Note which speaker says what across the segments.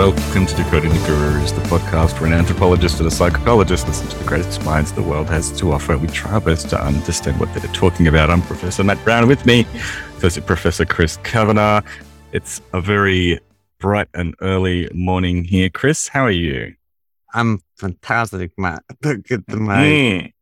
Speaker 1: Welcome to Decoding the Gurus, the podcast where an anthropologist and a psychologist listen to the greatest minds the world has to offer. We try our best to understand what they're talking about. I'm Professor Matt Brown. With me, Associate Professor Chris Kavanagh. It's a very bright and early morning here. Chris, how are you?
Speaker 2: I'm fantastic, Matt. Look at my
Speaker 1: Mm.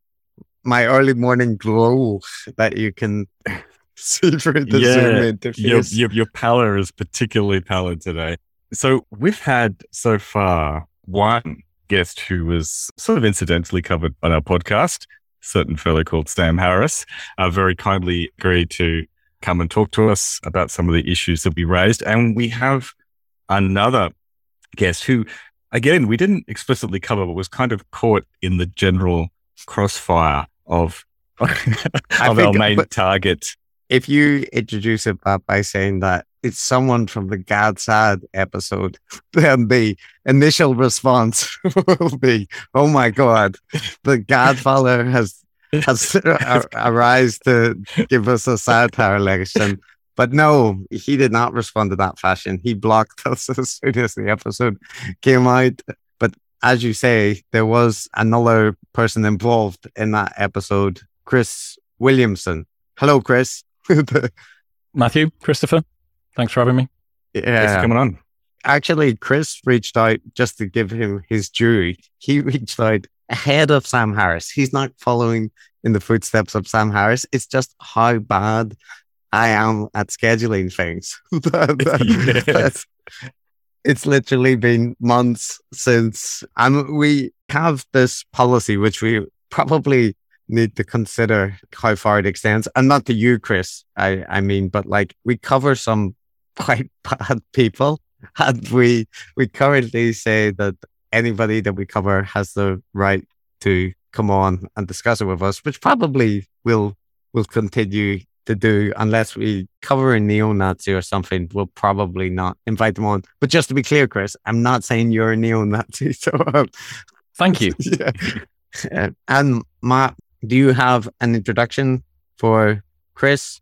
Speaker 2: my early morning glow that you can see through the
Speaker 1: Yeah,
Speaker 2: Zoom
Speaker 1: Your,
Speaker 2: interface.
Speaker 1: your, your pallor is particularly pallid today. So we've had so far one guest who was sort of incidentally covered on our podcast, a certain fellow called Sam Harris, uh, very kindly agreed to come and talk to us about some of the issues that we raised. And we have another guest who, again, we didn't explicitly cover, but was kind of caught in the general crossfire of, of our
Speaker 2: think-
Speaker 1: main target.
Speaker 2: if you introduce it by saying that it's someone from the Gad Saad episode, then the initial response will be, "Oh my god, the Godfather has has ar- arise to give us a satire lesson." But no, he did not respond to that fashion. He blocked us as soon as the episode came out. But as you say, there was another person involved in that episode, Chris Williamson. Hello, Chris.
Speaker 3: Matthew, Christopher, thanks for having me. Yeah.
Speaker 1: Thanks for coming on.
Speaker 2: Actually, Chris reached out just to give him his due. He reached out ahead of Sam Harris. He's not following in the footsteps of Sam Harris. It's just how bad I am at scheduling things. That- that-
Speaker 1: Yes.
Speaker 2: it's literally been months since, and we have this policy which we probably need to consider how far it extends. And not to you, Chris. I I mean, but like we cover some quite bad people, and we we currently say that anybody that we cover has the right to come on and discuss it with us, which probably will will continue to do unless we cover a neo-Nazi or something. We'll probably not invite them on. But just to be clear, Chris, I'm not saying you're a neo-Nazi. So um,
Speaker 3: Thank you.
Speaker 2: yeah. Uh, and Matt, do you have an introduction for Chris?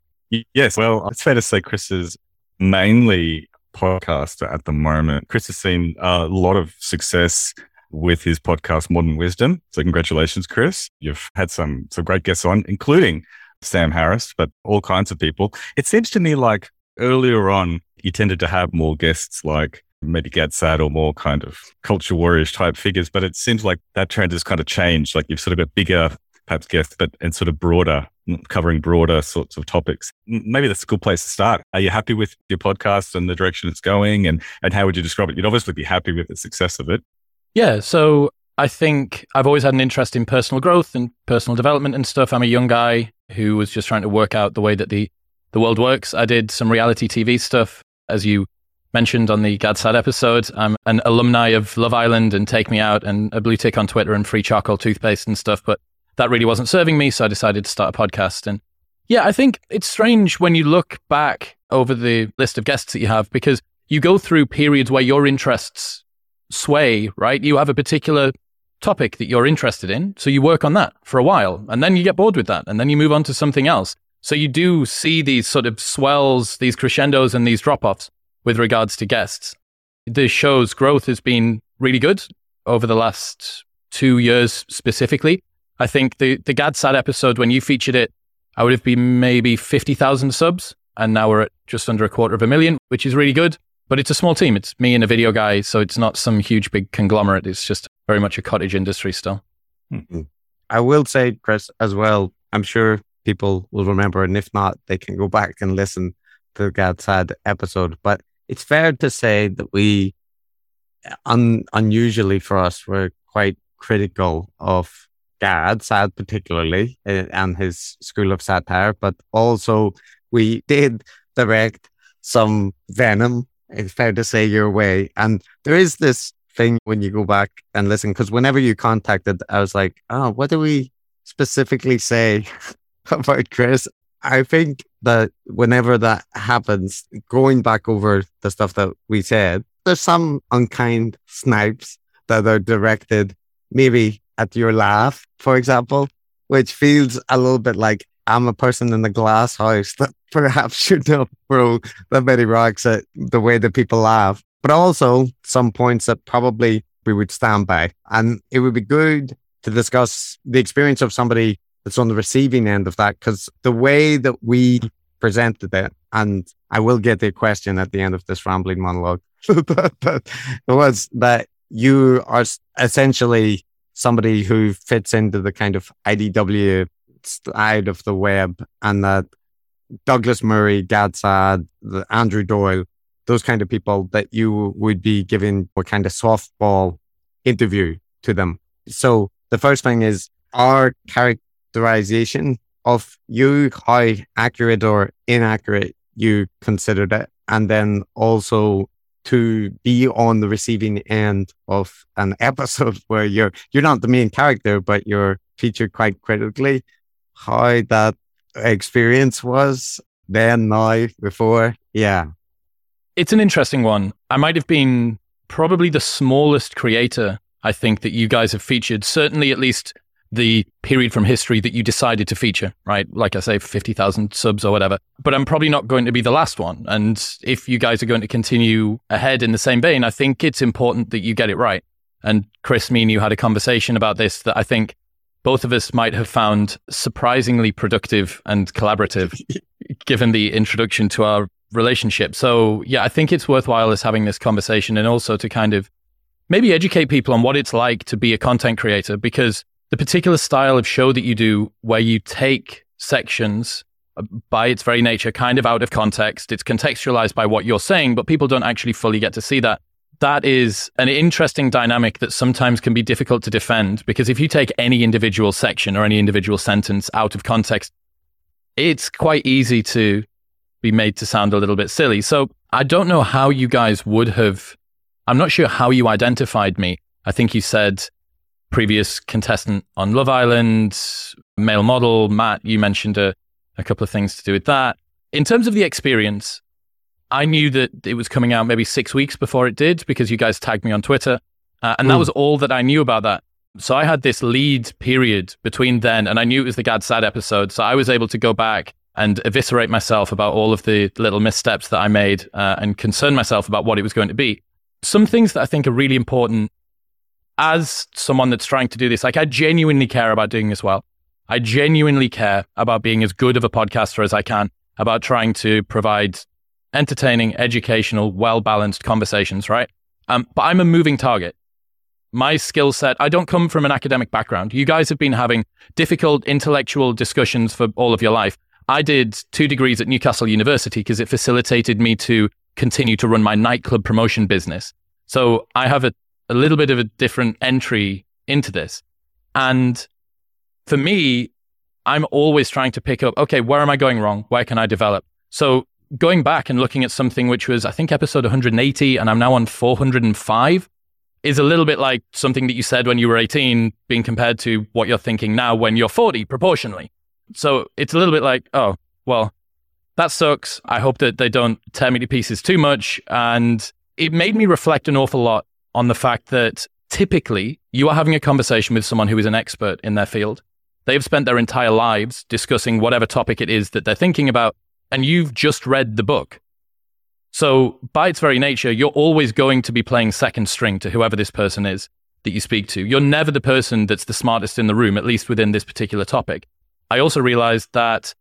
Speaker 1: Yes. Well, it's fair to say Chris is mainly podcaster at the moment. Chris has seen a lot of success with his podcast, Modern Wisdom. So congratulations, Chris. You've had some, some great guests on, including Sam Harris, but all kinds of people. It seems to me like earlier on, you tended to have more guests like maybe Gad Saad or more kind of culture warriors type figures, but it seems like that trend has kind of changed. Like you've sort of got bigger perhaps guests, but and sort of broader, mm, covering broader sorts of topics. Maybe that's a good place to start. Are you happy with your podcast and the direction it's going? And, and how would you describe it? You'd obviously be happy with the success of it.
Speaker 3: Yeah, so I think I've always had an interest in personal growth and personal development and stuff. I'm a young guy who was just trying to work out the way that the, the world works. I did some reality TV stuff, as you mentioned on the Gad Saad episode. I'm an alumni of Love Island and Take Me Out and a blue tick on Twitter and free charcoal toothpaste and stuff, but that really wasn't serving me, so I decided to start a podcast. And yeah, I think it's strange when you look back over the list of guests that you have because you go through periods where your interests sway, right? You have a particular topic that you're interested in. So you work on that for a while and then you get bored with that and then you move on to something else. So you do see these sort of swells, these crescendos and these drop offs with regards to guests. The show's growth has been really good over the last two years specifically. I think the, the Gad Saad episode, when you featured it, I would have been maybe 50,000 subs. And now we're at just under a quarter of a million, which is really good. But it's a small team. It's me and a video guy. So it's not some huge big conglomerate. It's just very much a cottage industry still. Hmm. Hmm.
Speaker 2: I will say, Chris, as well, I'm sure people will remember, and if not, they can go back and listen to the Gad Saad episode. But it's fair to say that we, un- unusually for us, were quite critical of Gad Saad, particularly, uh, and his school of satire, but also we did direct some venom, it's fair to say, your way. And there is this thing when you go back and listen, because whenever you contacted, I was like, oh, what do we specifically say about Chris? I think that whenever that happens, going back over the stuff that we said, there's some unkind snipes that are directed maybe at your laugh, for example, which feels a little bit like I'm a person in a glass house that perhaps should not throw that many rocks at the way that people laugh. but also some points that probably we would stand by. And it would be good to discuss the experience of somebody that's on the receiving end of that, because the way that we presented it, and I will get the question at the end of this rambling monologue, was that you are essentially somebody who fits into the kind of IDW side of the web and that Douglas Murray, Gad Saad, Andrew Doyle, those kind of people that you would be giving a kind of softball interview to them. So the first thing is our characterization of you, how accurate or inaccurate you considered it. And then also to be on the receiving end of an episode where you're you're not the main character, but you're featured quite critically. How that experience was then, now, before, yeah.
Speaker 3: It's an interesting one. I might have been probably the smallest creator I think that you guys have featured. Certainly, at least the period from history that you decided to feature, right? Like I say, 50,000 subs or whatever. But I'm probably not going to be the last one. And if you guys are going to continue ahead in the same vein, I think it's important that you get it right. And Chris, me and you had a conversation about this that I think both of us might have found surprisingly productive and collaborative given the introduction to our relationship. So, yeah, I think it's worthwhile us having this conversation and also to kind of maybe educate people on what it's like to be a content creator because the particular style of show that you do where you take sections uh, by its very nature kind of out of context. It's contextualized by what you're saying but people don't actually fully get to see that. That is an interesting dynamic that sometimes can be difficult to defend because if you take any individual section or any individual sentence out of context it's quite easy to be made to sound a little bit silly. So i don't know how you guys would have i'm not sure how you identified me. I think you said previous contestant on Love Island, male model. Matt, you mentioned a, a couple of things to do with that. In terms of the experience, I knew that it was coming out maybe six weeks before it did because you guys tagged me on Twitter. Uh, and mm. that was all that I knew about that. So I had this lead period between then, and I knew it was the Gad Saad episode. So I was able to go back and eviscerate myself about all of the little missteps that I made uh, and concern myself about what it was going to be. Some things that I think are really important as someone that's trying to do this, like I genuinely care about doing this well. I genuinely care about being as good of a podcaster as I can, about trying to provide entertaining, educational, well balanced conversations, right? Um, but I'm a moving target. My skill set, I don't come from an academic background. You guys have been having difficult intellectual discussions for all of your life. I did two degrees at Newcastle University because it facilitated me to continue to run my nightclub promotion business. So I have a a little bit of a different entry into this. And for me, I'm always trying to pick up, okay, where am I going wrong? Where can I develop? So going back and looking at something which was, I think, episode 180, and I'm now on 405, is a little bit like something that you said when you were 18 being compared to what you're thinking now when you're 40 proportionally. So it's a little bit like, oh, well, that sucks. I hope that they don't tear me to pieces too much. And it made me reflect an awful lot on the fact that typically you are having a conversation with someone who is an expert in their field. They've spent their entire lives discussing whatever topic it is that they're thinking about, and you've just read the book. So, by its very nature, you're always going to be playing second string to whoever this person is that you speak to. You're never the person that's the smartest in the room, at least within this particular topic. I also realized that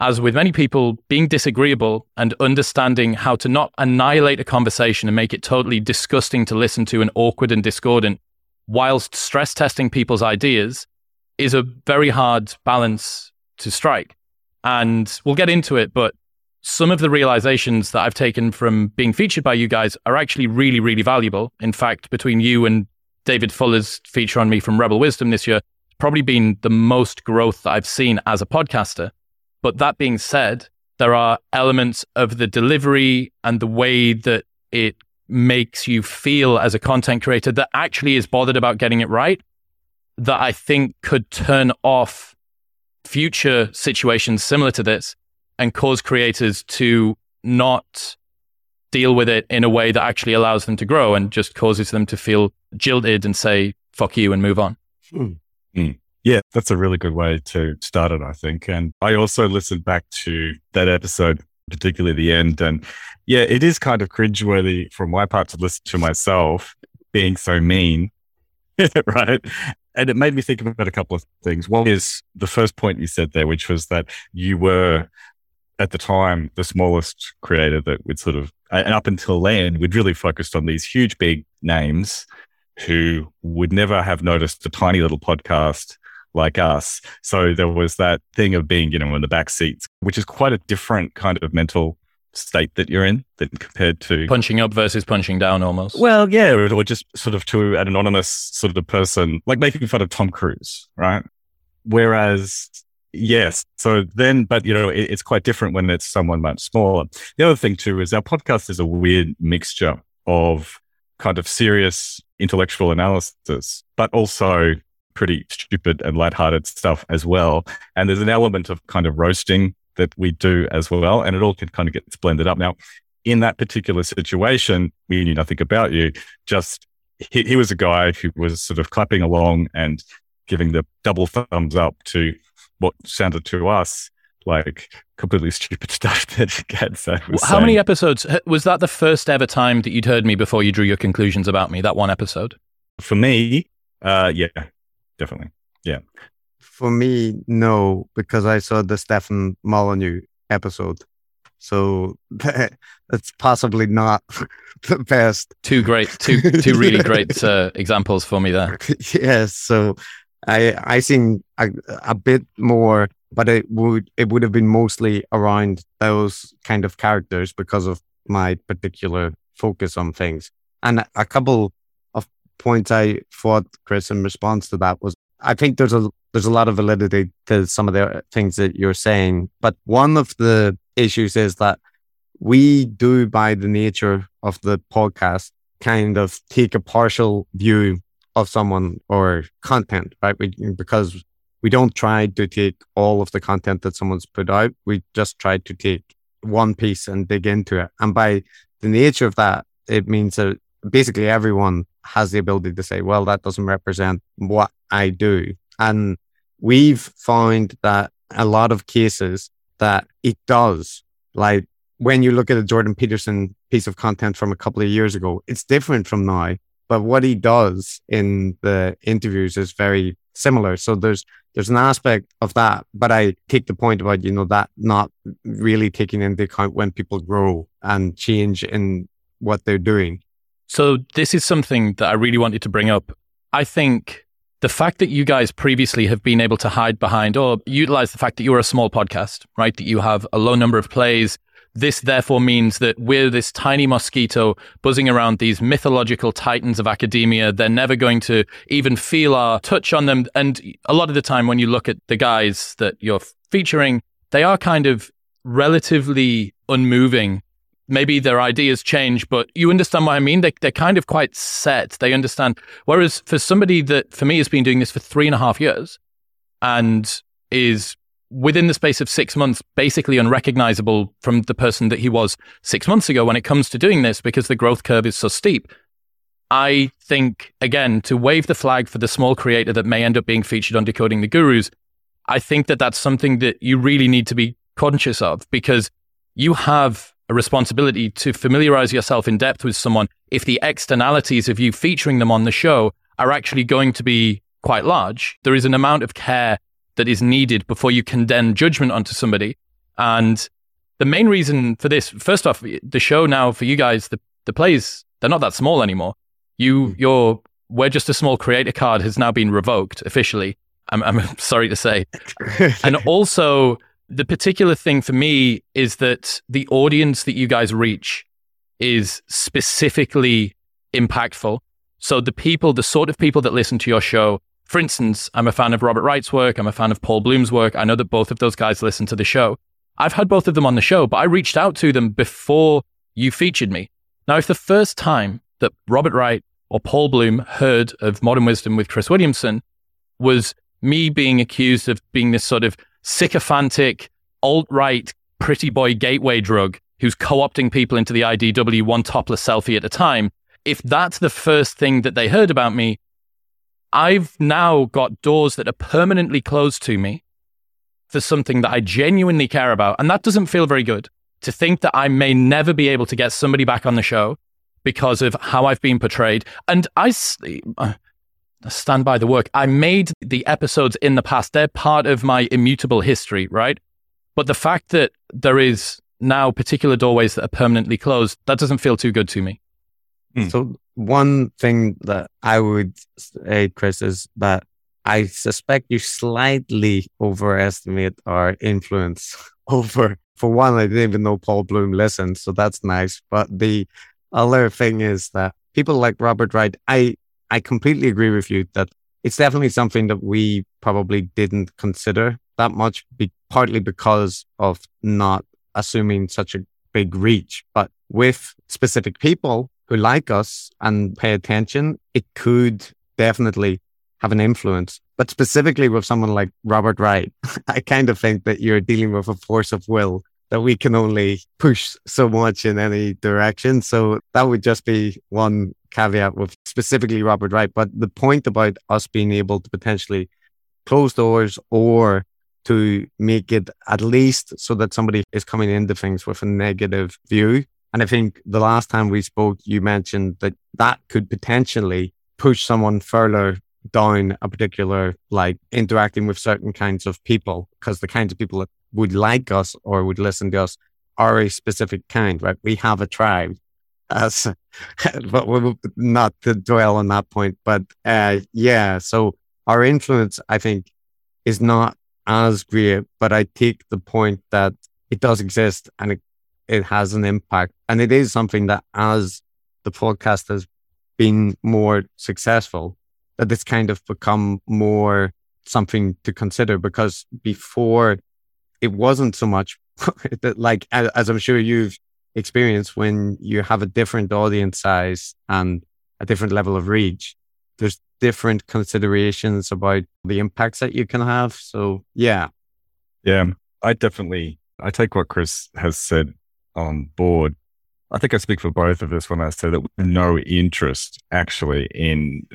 Speaker 3: as with many people, being disagreeable and understanding how to not annihilate a conversation and make it totally disgusting to listen to and awkward and discordant, whilst stress testing people's ideas, is a very hard balance to strike. And we'll get into it, but some of the realizations that I've taken from being featured by you guys are actually really, really valuable. In fact, between you and David Fuller's feature on me from Rebel Wisdom this year, it's probably been the most growth that I've seen as a podcaster but that being said, there are elements of the delivery and the way that it makes you feel as a content creator that actually is bothered about getting it right that I think could turn off future situations similar to this and cause creators to not deal with it in a way that actually allows them to grow and just causes them to feel jilted and say, fuck you and move on.
Speaker 1: Mm. Mm. Yeah, that's a really good way to start it, I think. And I also listened back to that episode particularly the end. And yeah, it is kind of cringeworthy from my part to listen to myself being so mean, right? And it made me think about a couple of things. One is the first point you said there, which was that you were at the time the smallest creator that would sort of, and up until then, we'd really focused on these huge, big names who would never have noticed a tiny little podcast like us. So there was that thing of being, you know, in the back seats, which is quite a different kind of mental state that you're in that compared to
Speaker 3: punching up versus punching down almost.
Speaker 1: Well, yeah, or just sort of to an anonymous sort of person, like making fun of Tom Cruise, right? Whereas, yes, so then, but you know, it, it's quite different when it's someone much smaller. The other thing too is our podcast is a weird mixture of kind of serious intellectual analysis, but also pretty stupid and lighthearted stuff as well. And there's an element of kind of roasting that we do as well. And it all can kind of get blended up. Now, in that particular situation, we knew nothing about you. Just he, he was a guy who was sort of clapping along and giving the double thumbs up to what sounded to us like completely stupid stuff that said.
Speaker 3: How
Speaker 1: saying.
Speaker 3: many episodes was that? The first ever time that you'd heard me before you drew your conclusions about me? That one episode.
Speaker 1: For me, uh, yeah, definitely, yeah.
Speaker 2: For me, no, because I saw the Stefan Molyneux episode. So that's possibly not the best.
Speaker 3: Two great, two two really great uh, examples for me there.
Speaker 2: yes, so I I seen a, a bit more but it would it would have been mostly around those kind of characters because of my particular focus on things. And a couple of points I thought, Chris, in response to that was I think there's a there's a lot of validity to some of the things that you're saying. But one of the issues is that we do by the nature of the podcast kind of take a partial view of someone or content, right? We, because we don't try to take all of the content that someone's put out. We just try to take one piece and dig into it. And by the nature of that, it means that basically everyone has the ability to say, well, that doesn't represent what I do. And we've found that a lot of cases that it does. Like when you look at a Jordan Peterson piece of content from a couple of years ago, it's different from now. But what he does in the interviews is very similar. So there's there's an aspect of that, but I take the point about you know that not really taking into account when people grow and change in what they're doing.
Speaker 3: So this is something that I really wanted to bring up. I think the fact that you guys previously have been able to hide behind or utilize the fact that you're a small podcast, right? That you have a low number of plays, this therefore means that we're this tiny mosquito buzzing around these mythological titans of academia. They're never going to even feel our touch on them. And a lot of the time, when you look at the guys that you're featuring, they are kind of relatively unmoving. Maybe their ideas change, but you understand what I mean? They, they're kind of quite set. They understand. Whereas for somebody that, for me, has been doing this for three and a half years and is within the space of six months, basically unrecognizable from the person that he was six months ago when it comes to doing this because the growth curve is so steep. I think, again, to wave the flag for the small creator that may end up being featured on Decoding the Gurus, I think that that's something that you really need to be conscious of because you have a responsibility to familiarize yourself in depth with someone if the externalities of you featuring them on the show are actually going to be quite large. There is an amount of care that is needed before you condemn judgment onto somebody. And the main reason for this, first off, the show now for you guys, the, the plays, they're not that small anymore. You, hmm. you're, we're just a small creator card has now been revoked officially. I'm, I'm sorry to say. and also, the particular thing for me is that the audience that you guys reach is specifically impactful. So the people, the sort of people that listen to your show for instance, I'm a fan of Robert Wright's work. I'm a fan of Paul Bloom's work. I know that both of those guys listen to the show. I've had both of them on the show, but I reached out to them before you featured me. Now, if the first time that Robert Wright or Paul Bloom heard of Modern Wisdom with Chris Williamson was me being accused of being this sort of sycophantic, alt right, pretty boy gateway drug who's co opting people into the IDW one topless selfie at a time, if that's the first thing that they heard about me, I've now got doors that are permanently closed to me for something that I genuinely care about. And that doesn't feel very good to think that I may never be able to get somebody back on the show because of how I've been portrayed. And I stand by the work. I made the episodes in the past. They're part of my immutable history, right? But the fact that there is now particular doorways that are permanently closed, that doesn't feel too good to me.
Speaker 2: Mm. So one thing that I would say, Chris, is that I suspect you slightly overestimate our influence over. For one, I didn't even know Paul Bloom listened, so that's nice. But the other thing is that people like Robert Wright, I I completely agree with you that it's definitely something that we probably didn't consider that much, be, partly because of not assuming such a big reach. But with specific people who like us and pay attention, it could definitely have an influence. But specifically with someone like Robert Wright, I kind of think that you're dealing with a force of will that we can only push so much in any direction. So that would just be one caveat with specifically Robert Wright. But the point about us being able to potentially close doors or to make it at least so that somebody is coming into things with a negative view. And I think the last time we spoke, you mentioned that that could potentially push someone further down a particular, like interacting with certain kinds of people, because the kinds of people that would like us or would listen to us are a specific kind, right? We have a tribe as, but we'll not to dwell on that point. But uh, yeah, so our influence, I think, is not as great, but I take the point that it does exist and it, it has an impact. And it is something that as the podcast has been more successful, that it's kind of become more something to consider because before it wasn't so much like as I'm sure you've experienced when you have a different audience size and a different level of reach. There's different considerations about the impacts that you can have. So yeah.
Speaker 1: Yeah. I definitely I take what Chris has said on board. I think I speak for both of us when I say that we have no interest actually in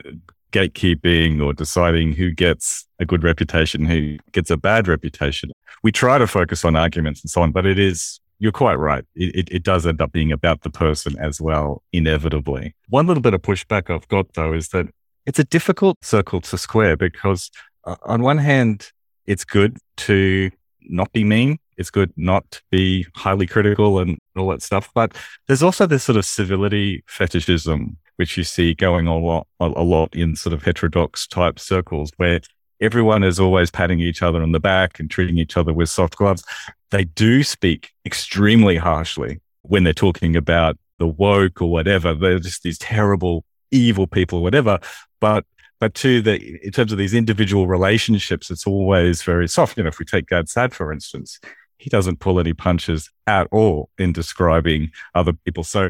Speaker 1: gatekeeping or deciding who gets a good reputation, who gets a bad reputation. We try to focus on arguments and so on, but it is, you're quite right. It, it, it, does end up being about the person as well, inevitably. One little bit of pushback I've got though is that it's a difficult circle to square because uh, on one hand, it's good to not be mean. It's good not to be highly critical and all that stuff. But there's also this sort of civility fetishism which you see going a lot, a lot in sort of heterodox type circles where everyone is always patting each other on the back and treating each other with soft gloves. They do speak extremely harshly when they're talking about the woke or whatever. They're just these terrible, evil people, or whatever. But but to the in terms of these individual relationships, it's always very soft. You know, if we take Gad Saad, for instance, he doesn't pull any punches at all in describing other people. So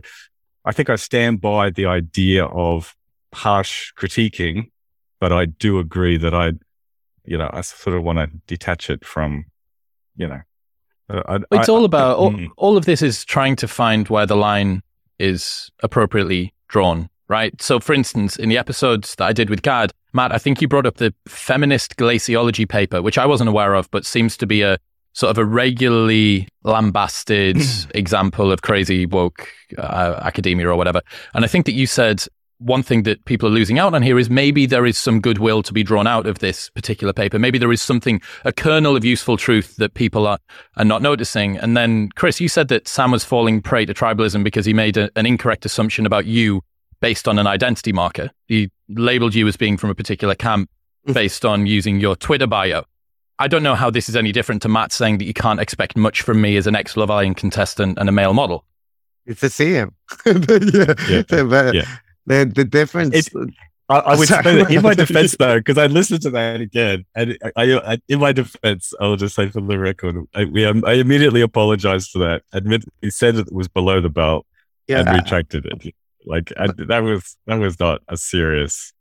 Speaker 1: I think I stand by the idea of harsh critiquing, but I do agree that I, you know, I sort of want to detach it from, you know,
Speaker 3: I, it's I, all about all, mm. all of this is trying to find where the line is appropriately drawn, right? So, for instance, in the episodes that I did with Gad, Matt, I think you brought up the feminist glaciology paper, which I wasn't aware of, but seems to be a sort of a regularly lambasted example of crazy woke uh, academia or whatever. And I think that you said one thing that people are losing out on here is maybe there is some goodwill to be drawn out of this particular paper. Maybe there is something, a kernel of useful truth that people are, are not noticing. And then, Chris, you said that Sam was falling prey to tribalism because he made a, an incorrect assumption about you based on an identity marker. He labeled you as being from a particular camp mm. based on using your Twitter bio. I don't know how this is any different to Matt saying that you can't expect much from me as an ex Love Island contestant and a male model.
Speaker 2: It's the same. yeah. yeah. The, yeah. The, the difference. It,
Speaker 1: I, I, would say that in my defense, though, because I listened to that again, and I, I, in my defense, I'll just say for the record, I, we, um, I immediately apologized for that. Admit he said it was below the belt, yeah. and retracted it. Like that was that was not a serious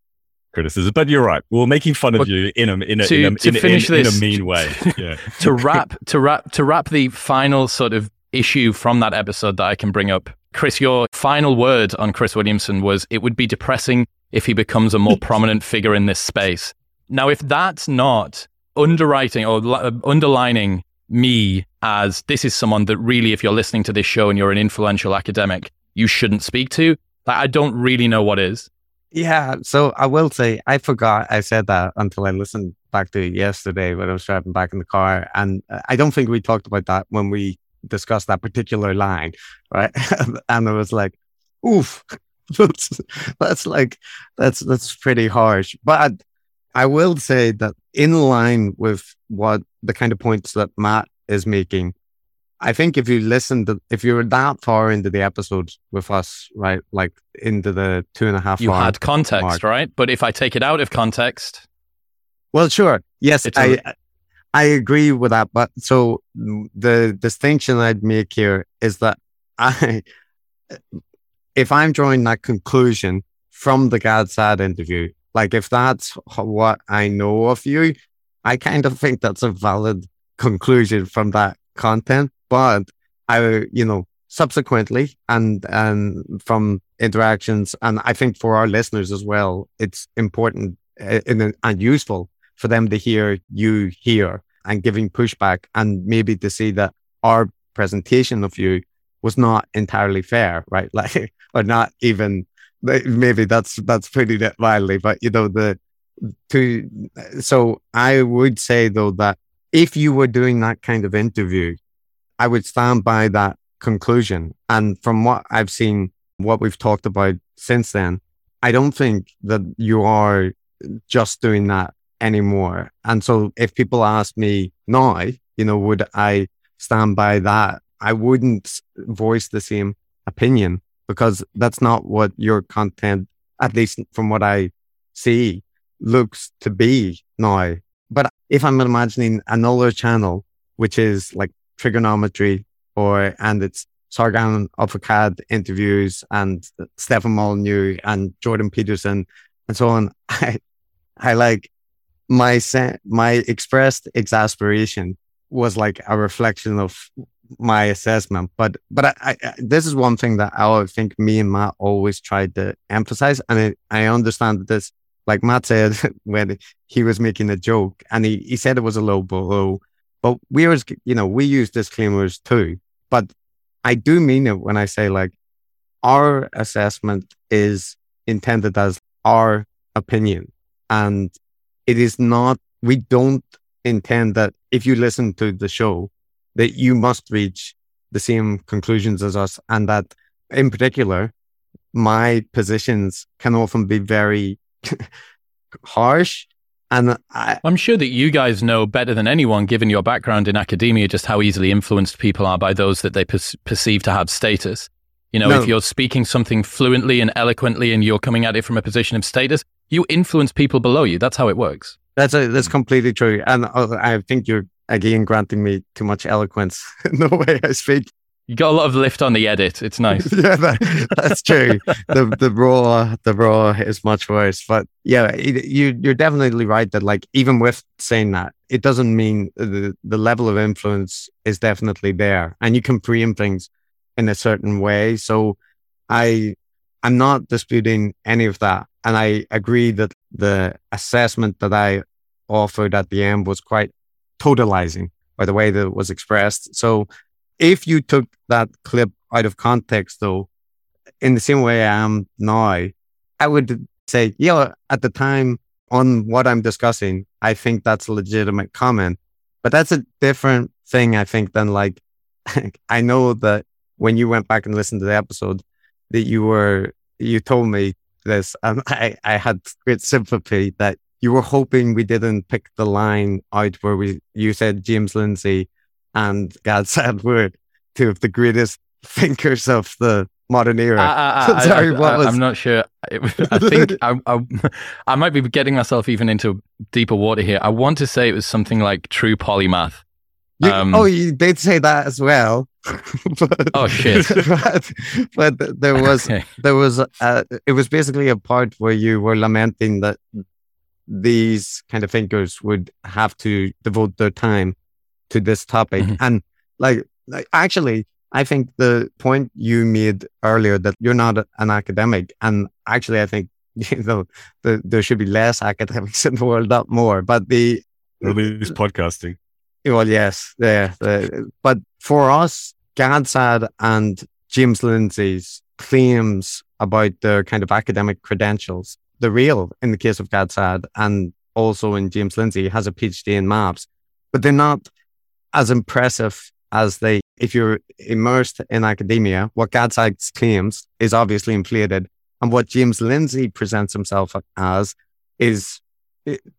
Speaker 1: criticism. But you're right. We are making fun of you in a in a, to, in, a, to in, finish in, this, in a mean way. Yeah.
Speaker 3: to wrap to wrap to wrap the final sort of issue from that episode that I can bring up. Chris, your final word on Chris Williamson was it would be depressing if he becomes a more prominent figure in this space. Now, if that's not underwriting or underlining me as this is someone that really, if you're listening to this show and you're an influential academic, you shouldn't speak to. Like, I don't really know what is.
Speaker 2: Yeah. So I will say, I forgot I said that until I listened back to it yesterday when I was driving back in the car. And uh, I don't think we talked about that when we discussed that particular line. Right. and it was like, oof, that's, that's like, that's, that's pretty harsh. But I will say that in line with what the kind of points that Matt is making, I think if you listen to, if you're that far into the episode with us, right, like into the two and a half,
Speaker 3: you had context, mark, right? But if I take it out of context,
Speaker 2: well, sure, yes, I I agree with that. But so the distinction I'd make here is that I, if I'm drawing that conclusion from the Gad Saad interview, like if that's what I know of you, I kind of think that's a valid conclusion from that content. But I, you know, subsequently and and from interactions, and I think for our listeners as well, it's important uh, and, and useful for them to hear you here and giving pushback, and maybe to see that our presentation of you was not entirely fair, right? Like, or not even maybe that's that's pretty widely, but you know the to so I would say though that if you were doing that kind of interview I would stand by that conclusion. And from what I've seen, what we've talked about since then, I don't think that you are just doing that anymore. And so if people ask me now, you know, would I stand by that? I wouldn't voice the same opinion because that's not what your content, at least from what I see, looks to be now. But if I'm imagining another channel, which is like Triggernometry or and it's Sargon of Akkad interviews and Stefan Molyneux and Jordan Peterson and so on. I, I like my my expressed exasperation was like a reflection of my assessment. But but I, I, this is one thing that I think me and Matt always tried to emphasize, and I understand that this, like Matt said when he was making a joke, and he, he said it was a low blow, but we always, you know, we use disclaimers too. But I do mean it when I say like our assessment is intended as our opinion. And it is not, we don't intend that if you listen to the show, that you must reach the same conclusions as us. And that in particular, my positions can often be very harsh and I,
Speaker 3: am sure that you guys know better than anyone, given your background in academia, just how easily influenced people are by those that they per- perceive to have status. You know, no. if you're speaking something fluently and eloquently and you're coming at it from a position of status, you influence people below you. That's how it works.
Speaker 2: That's a, that's completely true. And uh, I think you're again granting me too much eloquence in the way I speak.
Speaker 3: You got a lot of lift on the edit. It's nice.
Speaker 2: yeah, that, that's true. the the raw the raw is much worse. But yeah, it, you you're definitely right that like even with saying that, it doesn't mean the the level of influence is definitely there, and you can frame things in a certain way. So I I'm not disputing any of that, and I agree that the assessment that I offered at the end was quite totalizing by the way that it was expressed. So if you took that clip out of context, though, in the same way I am now, I would say, yeah, at the time on what I'm discussing, I think that's a legitimate comment. But that's a different thing, I think, than like, I know that when you went back and listened to the episode, that you were, you told me this, and I, I had great sympathy that you were hoping we didn't pick the line out where we, you said James Lindsay and Gad Saad were two of the greatest thinkers of the modern era.
Speaker 3: Uh, uh, uh, I, I, Sorry, I, was... I'm not sure. I think I, I, I, might be getting myself even into deeper water here. I want to say it was something like true polymath.
Speaker 2: You, um, oh, you did say that as well.
Speaker 3: but, oh shit!
Speaker 2: But, but there was okay. there was uh, it was basically a part where you were lamenting that these kind of thinkers would have to devote their time to this topic. Mm-hmm. And like, like, actually, I think the point you made earlier that you're not an academic, and actually, I think you know the, there should be less academics in the world, not more. But the
Speaker 1: at least podcasting.
Speaker 2: Well, yes, yeah. but for us, Gad Saad and James Lindsay's claims about their kind of academic credentials, the real in the case of Gad Saad and also in James Lindsay has a PhD in maths, but they're not as impressive as they, if you're immersed in academia, what Gad Saad claims is obviously inflated. And what James Lindsay presents himself as is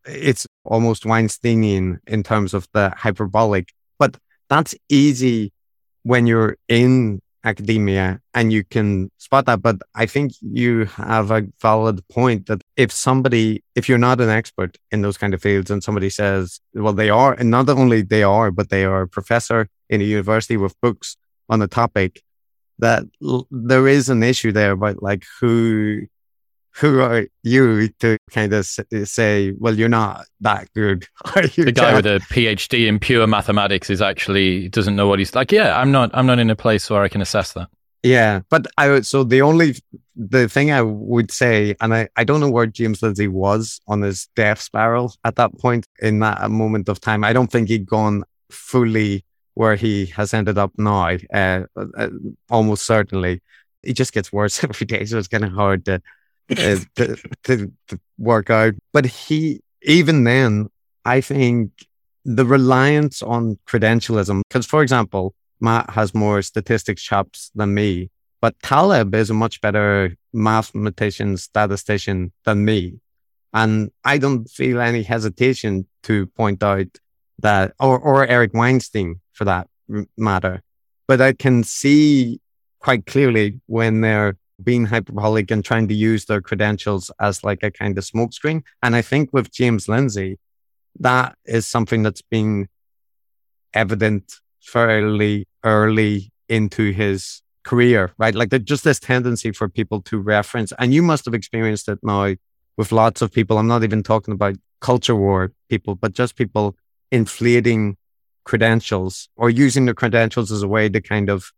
Speaker 2: it's almost Weinsteinian in terms of the hyperbolic, but that's easy when you're in academia and you can spot that. But I think you have a valid point that if somebody, if you're not an expert in those kind of fields and somebody says, well, they are, and not only they are, but they are a professor in a university with books on the topic, that l- there is an issue there about like who who are you to kind of say, well, you're not that good?
Speaker 3: the guy with a PhD in pure mathematics is actually doesn't know what he's like. Yeah, I'm not. I'm not in a place where I can assess that.
Speaker 2: Yeah, but I so the only the thing I would say, and I I don't know where James Lindsay was on his death spiral at that point in that moment of time. I don't think he'd gone fully where he has ended up now. Uh, uh, almost certainly, it just gets worse every day, so it's kind of hard to uh, to, to, to work out. But he, even then, I think the reliance on credentialism, because for example, Matt has more statistics chops than me, but Taleb is a much better mathematician, statistician than me. And I don't feel any hesitation to point out that, or, or Eric Weinstein for that matter. But I can see quite clearly when they're being hyperbolic and trying to use their credentials as like a kind of smokescreen. And I think with James Lindsay, that is something that's been evident fairly early into his career, right? Like just this tendency for people to reference, and you must have experienced it now with lots of people. I'm not even talking about culture war people, but just people inflating credentials or using the credentials as a way to kind of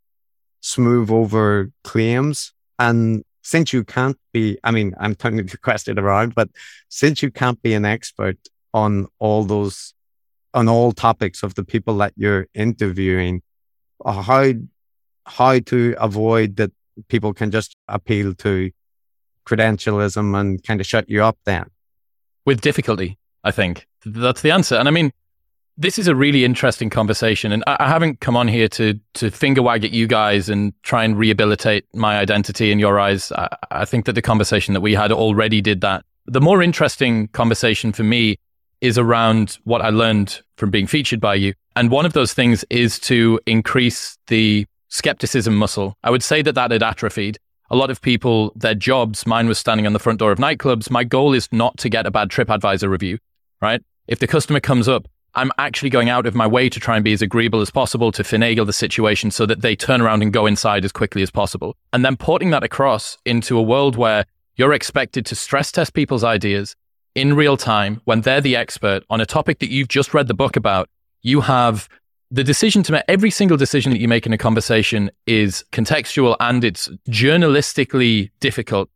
Speaker 2: smooth over claims and since you can't be, I mean, I'm turning the question around, but since you can't be an expert on all those, on all topics of the people that you're interviewing, how, how to avoid that people can just appeal to credentialism and kind of shut you up then?
Speaker 3: With difficulty, I think. That's the answer. And I mean, this is a really interesting conversation, and I, I, haven't come on here to to finger wag at you guys and try and rehabilitate my identity in your eyes. I, I think that the conversation that we had already did that. The more interesting conversation for me is around what I learned from being featured by you, and one of those things is to increase the skepticism muscle. I would say that that had atrophied. A lot of people, their jobs, mine was standing on the front door of nightclubs. My goal is not to get a bad TripAdvisor review, right? If the customer comes up I'm actually going out of my way to try and be as agreeable as possible to finagle the situation so that they turn around and go inside as quickly as possible. And then porting that across into a world where you're expected to stress test people's ideas in real time when they're the expert on a topic that you've just read the book about. You have the decision to make every single decision that you make in a conversation is contextual and it's journalistically difficult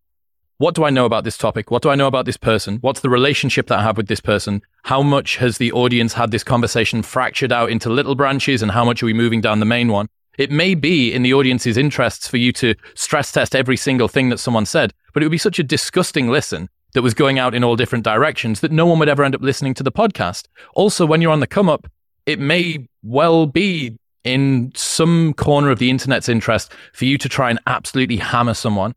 Speaker 3: what do I know about this topic? What do I know about this person? What's the relationship that I have with this person? How much has the audience had this conversation fractured out into little branches and how much are we moving down the main one? It may be in the audience's interests for you to stress test every single thing that someone said, but it would be such a disgusting listen that was going out in all different directions that no one would ever end up listening to the podcast. Also, when you're on the come up, it may well be in some corner of the internet's interest for you to try and absolutely hammer someone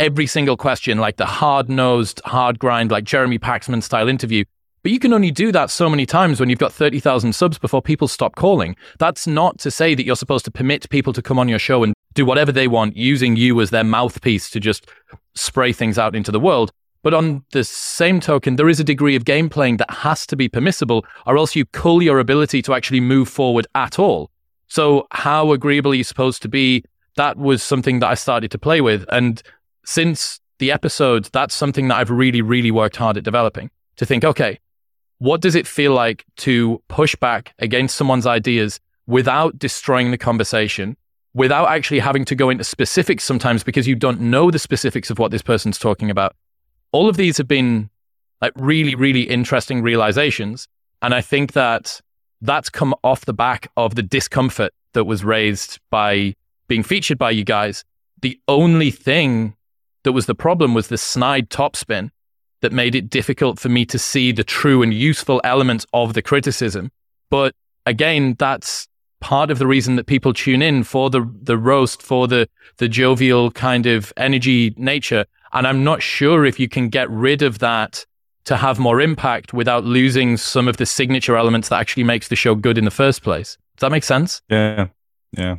Speaker 3: every single question, like the hard nosed, hard grind, like Jeremy Paxman style interview. But you can only do that so many times when you've got 30,000 subs before people stop calling. That's not to say that you're supposed to permit people to come on your show and do whatever they want using you as their mouthpiece to just spray things out into the world. But on the same token, there is a degree of game playing that has to be permissible, or else you cull your ability to actually move forward at all. So, how agreeable are you supposed to be? That was something that I started to play with. And since the episode, that's something that I've really, really worked hard at developing to think, okay, what does it feel like to push back against someone's ideas without destroying the conversation, without actually having to go into specifics sometimes because you don't know the specifics of what this person's talking about? All of these have been like really, really interesting realizations. And I think that that's come off the back of the discomfort that was raised by being featured by you guys. The only thing that was the problem was the snide topspin that made it difficult for me to see the true and useful elements of the criticism. But again, that's part of the reason that people tune in for the the roast, for the the jovial kind of energy nature. And I'm not sure if you can get rid of that to have more impact without losing some of the signature elements that actually makes the show good in the first place. Does that make sense?
Speaker 1: Yeah. Yeah.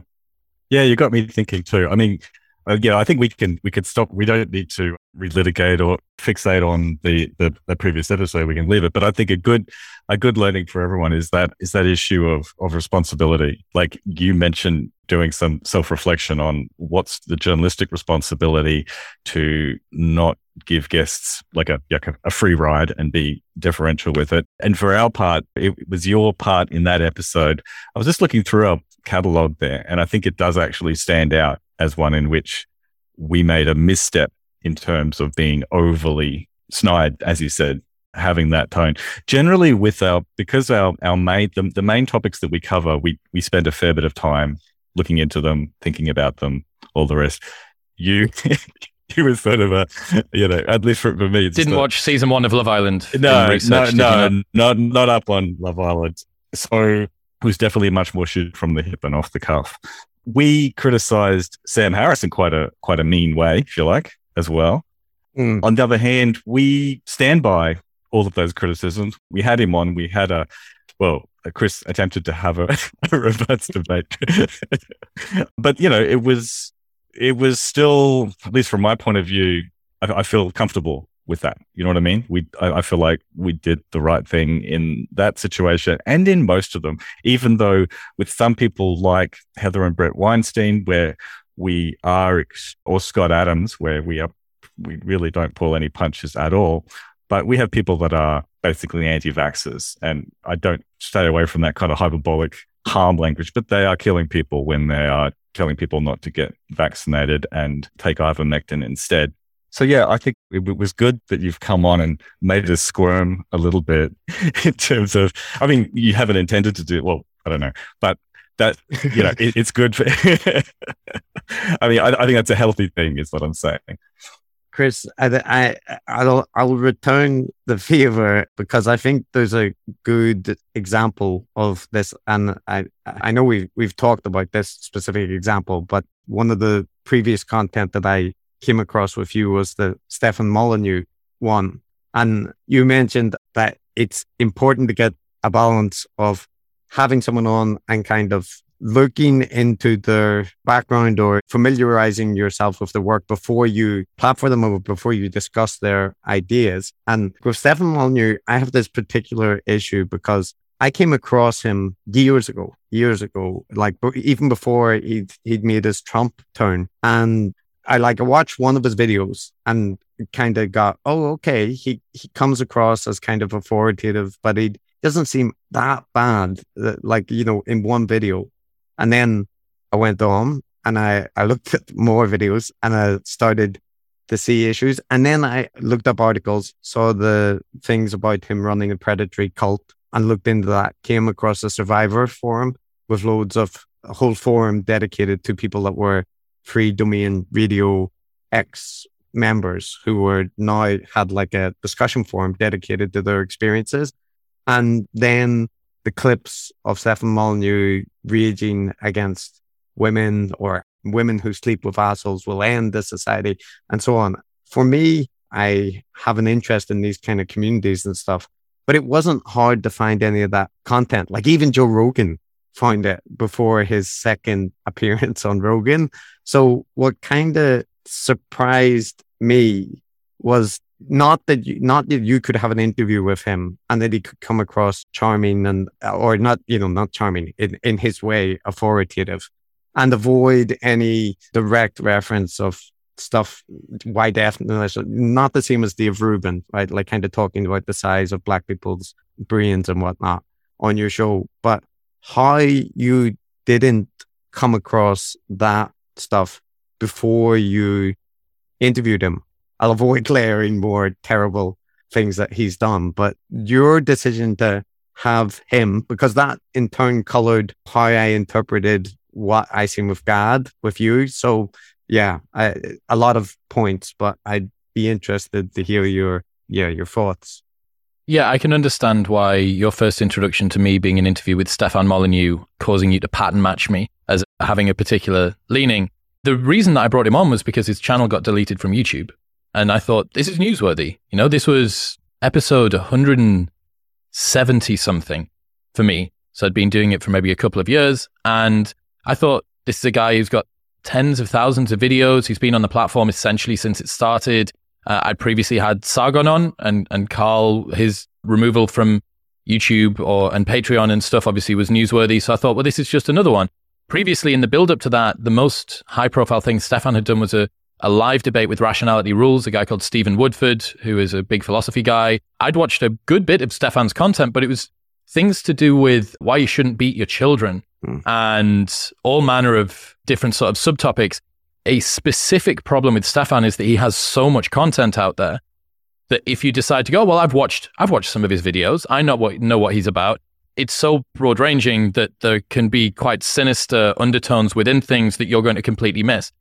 Speaker 1: Yeah, you got me thinking too. I mean, uh, yeah, I think we can we could stop. We don't need to relitigate or fixate on the, the, the previous episode. We can leave it. But I think a good a good learning for everyone is that is that issue of of responsibility. Like you mentioned, doing some self reflection on what's the journalistic responsibility to not give guests like a like a, a free ride and be deferential with it. And for our part, it was your part in that episode. I was just looking through our catalog there, and I think it does actually stand out as one in which we made a misstep in terms of being overly snide, as you said, having that tone. Generally, with our because our our main the, the main topics that we cover, we we spend a fair bit of time looking into them, thinking about them, all the rest. You. you were sort of a, you know, at least for, for me.
Speaker 3: Didn't watch season one of Love Island.
Speaker 1: No, research, no, no, not not up on Love Island. So it was definitely much more shoot from the hip and off the cuff we criticized Sam Harris in quite a quite a mean way, if you like, as well. Mm. On the other hand, we stand by all of those criticisms. We had him on. We had a well, Chris attempted to have a, a reverse debate, but you know, it was it was still, at least from my point of view, I, I feel comfortable with that. You know what I mean? We, I, I, feel like we did the right thing in that situation and in most of them, even though with some people like Heather and Brett Weinstein, where we are, or Scott Adams, where we are, we really don't pull any punches at all. But we have people that are basically anti-vaxxers, and I don't stay away from that kind of hyperbolic harm language, but they are killing people when they are telling people not to get vaccinated and take ivermectin instead. So yeah, I think it was good that you've come on and made us squirm a little bit in terms of. I mean, you haven't intended to do well. I don't know, but that you know, it, it's good for. I mean, I, I, think that's a healthy thing, is what I'm saying.
Speaker 2: Chris, I, I, I'll, I'll return the favor because I think there's a good example of this, and I, I know we've we've talked about this specific example, but one of the previous content that I came across with you was the Stefan Molyneux one. And you mentioned that it's important to get a balance of having someone on and kind of looking into their background or familiarizing yourself with the work before you platform them or before you discuss their ideas. And with Stefan Molyneux, I have this particular issue because I came across him years ago, years ago, like even before he'd, he'd made his Trump turn. And I like I watched one of his videos and kind of got, oh, okay, he he comes across as kind of authoritative, but he doesn't seem that bad. Uh, like you know, in one video, and then I went on and I I looked at more videos and I started to see issues, and then I looked up articles, saw the things about him running a predatory cult, and looked into that. Came across a survivor forum with loads of a whole forum dedicated to people that were Freedomain Radio X members who were now had like a discussion forum dedicated to their experiences. And then the clips of Stefan Molyneux raging against women or women who sleep with assholes will end the society and so on. For me, I have an interest in these kind of communities and stuff, but it wasn't hard to find any of that content. Like even Joe Rogan found it before his second appearance on Rogan. So what kind of surprised me was not that you, not that you could have an interview with him and that he could come across charming and or not you know not charming in, in his way authoritative and avoid any direct reference of stuff why ethnicity not the same as Dave Rubin right like kind of talking about the size of black people's brains and whatnot on your show but how you didn't come across that stuff before you interviewed him. I'll avoid layering more terrible things that he's done, but your decision to have him because that in turn colored how I interpreted what I seen with Gad with you. So yeah, I, a lot of points, but I'd be interested to hear your yeah your thoughts.
Speaker 3: Yeah, I can understand why your first introduction to me being an interview with Stefan Molyneux causing you to pattern match me as having a particular leaning. The reason that I brought him on was because his channel got deleted from YouTube. And I thought, this is newsworthy. You know, this was episode 170 something for me. So I'd been doing it for maybe a couple of years. And I thought, this is a guy who's got tens of thousands of videos. He's been on the platform essentially since it started. Uh, I'd previously had Sargon on and, and Carl, his removal from YouTube or and Patreon and stuff obviously was newsworthy. So I thought, well, this is just another one. Previously, in the build up to that, the most high profile thing Stefan had done was a, a live debate with Rationality Rules, a guy called Stephen Woodford, who is a big philosophy guy. I'd watched a good bit of Stefan's content, but it was things to do with why you shouldn't beat your children mm. and all manner of different sort of subtopics a specific problem with Stefan is that he has so much content out there that if you decide to go, well, I've watched I've watched some of his videos, I know what know what he's about. It's so broad ranging that there can be quite sinister undertones within things that you're going to completely miss.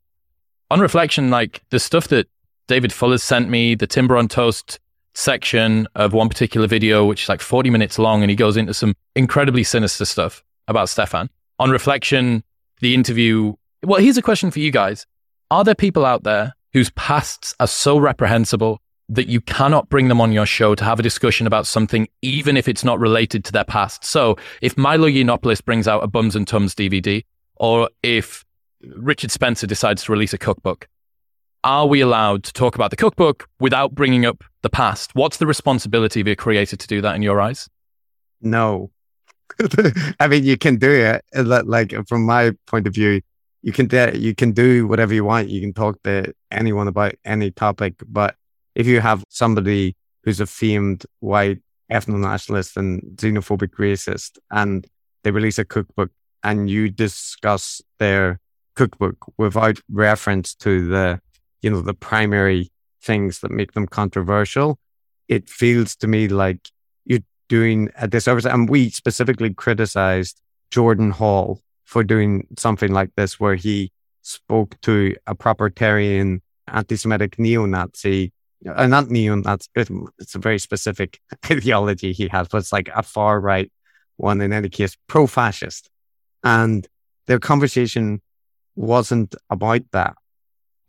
Speaker 3: On reflection, like the stuff that David Fuller sent me, the Timber on Toast section of one particular video, which is like 40 minutes long, and he goes into some incredibly sinister stuff about Stefan. On reflection, the interview. Well, here's a question for you guys. Are there people out there whose pasts are so reprehensible that you cannot bring them on your show to have a discussion about something, even if it's not related to their past? So if Milo Yiannopoulos brings out a Bums and Tums DVD, or if Richard Spencer decides to release a cookbook, are we allowed to talk about the cookbook without bringing up the past? What's the responsibility of a creator to do that in your eyes?
Speaker 2: No. I mean, you can do it. Like, from my point of view, you can you can do whatever you want. You can talk to anyone about any topic. But if you have somebody who's a famed white ethno nationalist and xenophobic racist, and they release a cookbook, and you discuss their cookbook without reference to the, you know, the primary things that make them controversial, it feels to me like you're doing a disservice. And we specifically criticized Jordan Hall for doing something like this, where he spoke to a propertarian, anti-Semitic neo-Nazi, uh, not neo-Nazi, it's a very specific ideology he has, but it's like a far right one in any case, pro-fascist. And their conversation wasn't about that.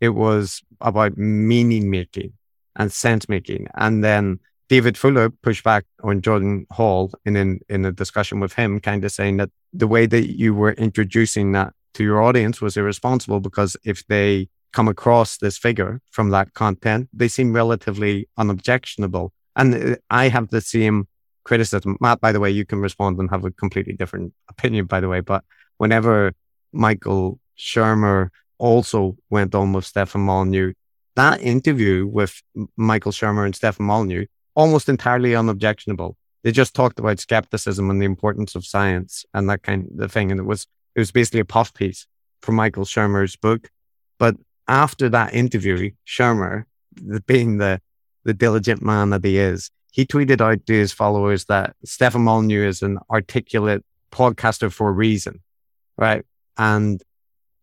Speaker 2: It was about meaning making and sense making. And then David Fuller pushed back on Jordan Hall in, in, in a discussion with him, kind of saying that the way that you were introducing that to your audience was irresponsible because if they come across this figure from that content, they seem relatively unobjectionable. And uh, I have the same criticism. Matt, by the way, you can respond and have a completely different opinion, by the way. But whenever Michael Shermer also went on with Stefan Molyneux, that interview with Michael Shermer and Stefan Molyneux almost entirely unobjectionable. They just talked about skepticism and the importance of science and that kind of thing. And it was, it was basically a puff piece from Michael Shermer's book. But after that interview, Shermer, being the, the diligent man that he is, he tweeted out to his followers that Stefan Molyneux is an articulate podcaster for a reason, right? And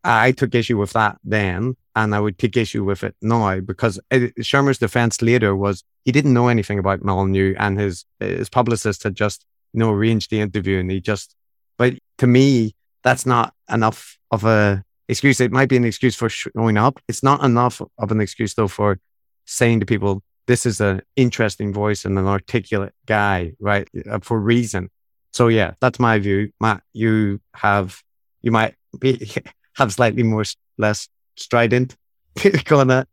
Speaker 2: I took issue with that then, and I would take issue with it now because it, Shermer's defense later was he didn't know anything about Molyneux, and his his publicist had just you know arranged the interview, and he just. But to me, that's not enough of a excuse. It might be an excuse for showing up. It's not enough of an excuse though for saying to people, "This is an interesting voice and an articulate guy, right?" Uh, for reason. So yeah, that's my view. Matt, you have you might be have slightly more less strident that.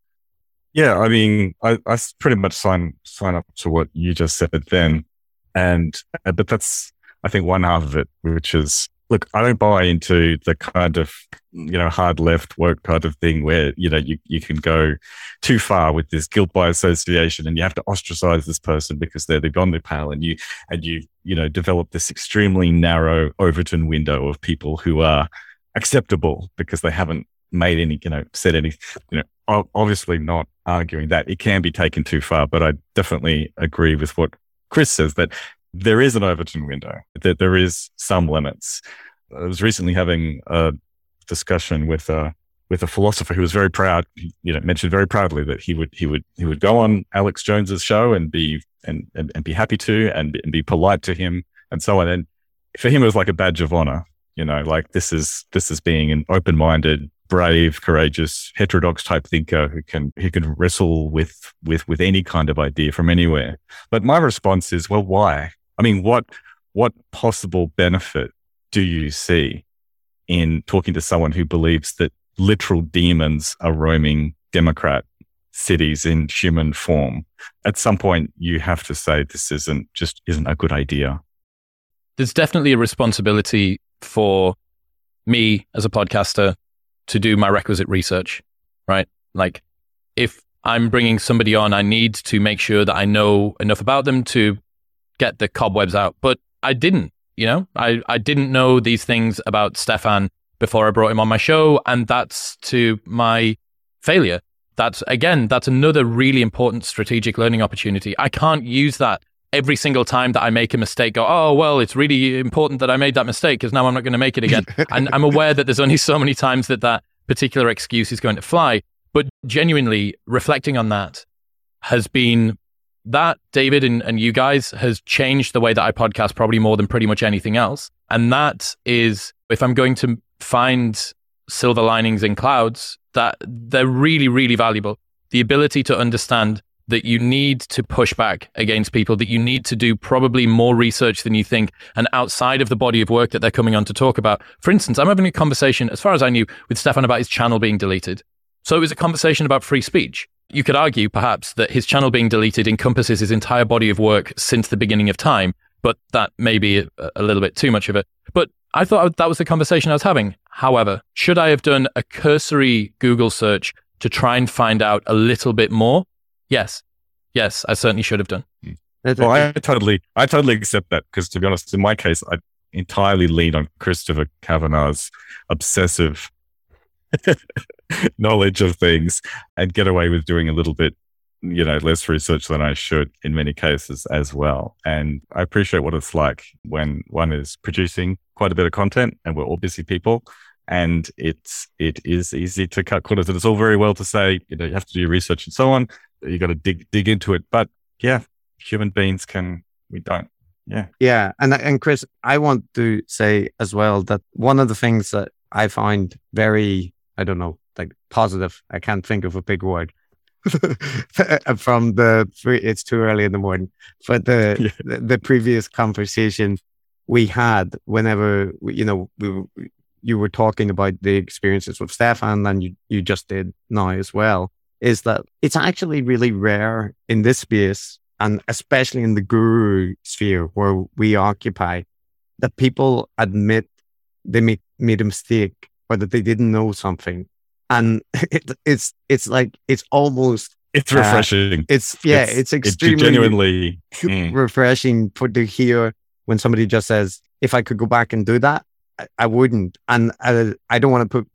Speaker 1: Yeah, I mean, I, I pretty much sign sign up to what you just said then, and uh, but that's I think one half of it, which is look, I don't buy into the kind of you know hard left work kind of thing where you know you you can go too far with this guilt by association, and you have to ostracize this person because they're the Gondy pal, and you and you you know develop this extremely narrow Overton window of people who are acceptable because they haven't made any, you know, said any, you know, obviously not arguing that it can be taken too far, but I definitely agree with what Chris says that there is an Overton window, that there is some limits. I was recently having a discussion with a with a philosopher who was very proud, you know, mentioned very proudly that he would he would he would go on Alex Jones's show and be and and, and be happy to and, and be polite to him and so on. And for him, it was like a badge of honor. You know, like this is this is being an open minded, brave, courageous, heterodox type thinker who can who can wrestle with with with any kind of idea from anywhere. But my response is, well, why? I mean, what what possible benefit do you see in talking to someone who believes that literal demons are roaming Democrat cities in human form? At some point, you have to say this isn't just isn't a good idea.
Speaker 3: There's definitely a responsibility for me as a podcaster to do my requisite research, right? Like if I'm bringing somebody on, I need to make sure that I know enough about them to get the cobwebs out. But I didn't, you know, I, I didn't know these things about Stefan before I brought him on my show. And that's to my failure. That's again, that's another really important strategic learning opportunity. I can't use that every single time that I make a mistake, go, oh, well, it's really important that I made that mistake because now I'm not going to make it again. and I'm aware that there's only so many times that that particular excuse is going to fly. But genuinely reflecting on that has been that, David, and, and you guys has changed the way that I podcast probably more than pretty much anything else. And that is if I'm going to find silver linings in clouds, that they're really, really valuable. The ability to understand that you need to push back against people, that you need to do probably more research than you think, and outside of the body of work that they're coming on to talk about. For instance, I'm having a conversation, as far as I knew, with Stefan about his channel being deleted. So it was a conversation about free speech. You could argue, perhaps, that his channel being deleted encompasses his entire body of work since the beginning of time, but that may be a, a little bit too much of it. But I thought that was the conversation I was having. However, should I have done a cursory Google search to try and find out a little bit more? Yes. Yes, I certainly should have done. Hmm.
Speaker 1: Well, I totally, I totally accept that because to be honest, in my case, I entirely lean on Christopher Kavanagh's obsessive knowledge of things and get away with doing a little bit, you know, less research than I should in many cases as well. And I appreciate what it's like when one is producing quite a bit of content and we're all busy people and it's it is easy to cut corners. And it's all very well to say, you know, you have to do your research and so on. You got to dig dig into it. But yeah, human beings can we don't. Yeah.
Speaker 2: Yeah. And and Chris, I want to say as well that one of the things that I find very, I don't know, like positive, I can't think of a big word. from the it's too early in the morning but the, yeah. the, the previous conversation we had whenever you know we you were talking about the experiences with Stefan and you, you just did now as well, is that it's actually really rare in this space and especially in the guru sphere where we occupy that people admit they made, made a mistake or that they didn't know something. And it, it's, it's like, it's almost,
Speaker 1: it's uh, refreshing.
Speaker 2: Uh, it's, yeah, it's, it's extremely
Speaker 1: it's genuinely mm.
Speaker 2: refreshing for to hear when somebody just says, if I could go back and do that, I, wouldn't. And I, I don't want to put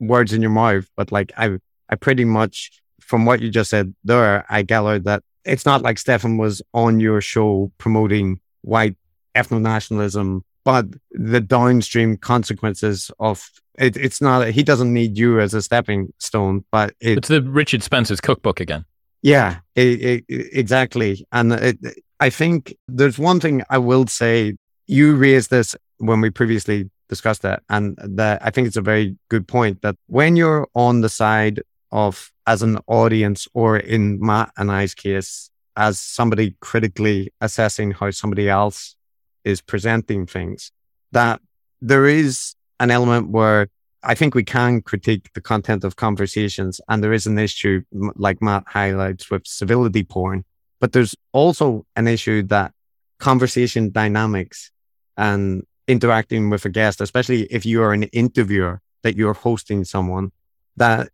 Speaker 2: words in your mouth, but like I, I pretty much, from what you just said there, I gathered that it's not like Stefan was on your show promoting white ethno nationalism, but the downstream consequences of it, it's not, he doesn't need you as a stepping stone, but
Speaker 3: it, it's the Richard Spencer's cookbook again.
Speaker 2: Yeah, it, exactly. And I think there's one thing I will say. You raised this when we previously discussed that. And that I think it's a very good point that when you're on the side of as an audience or in Matt and I's case, as somebody critically assessing how somebody else is presenting things, that there is an element where I think we can critique the content of conversations. And there is an issue, like Matt highlights, with civility porn. But there's also an issue that conversation dynamics and interacting with a guest, especially if you are an interviewer that you're hosting someone, that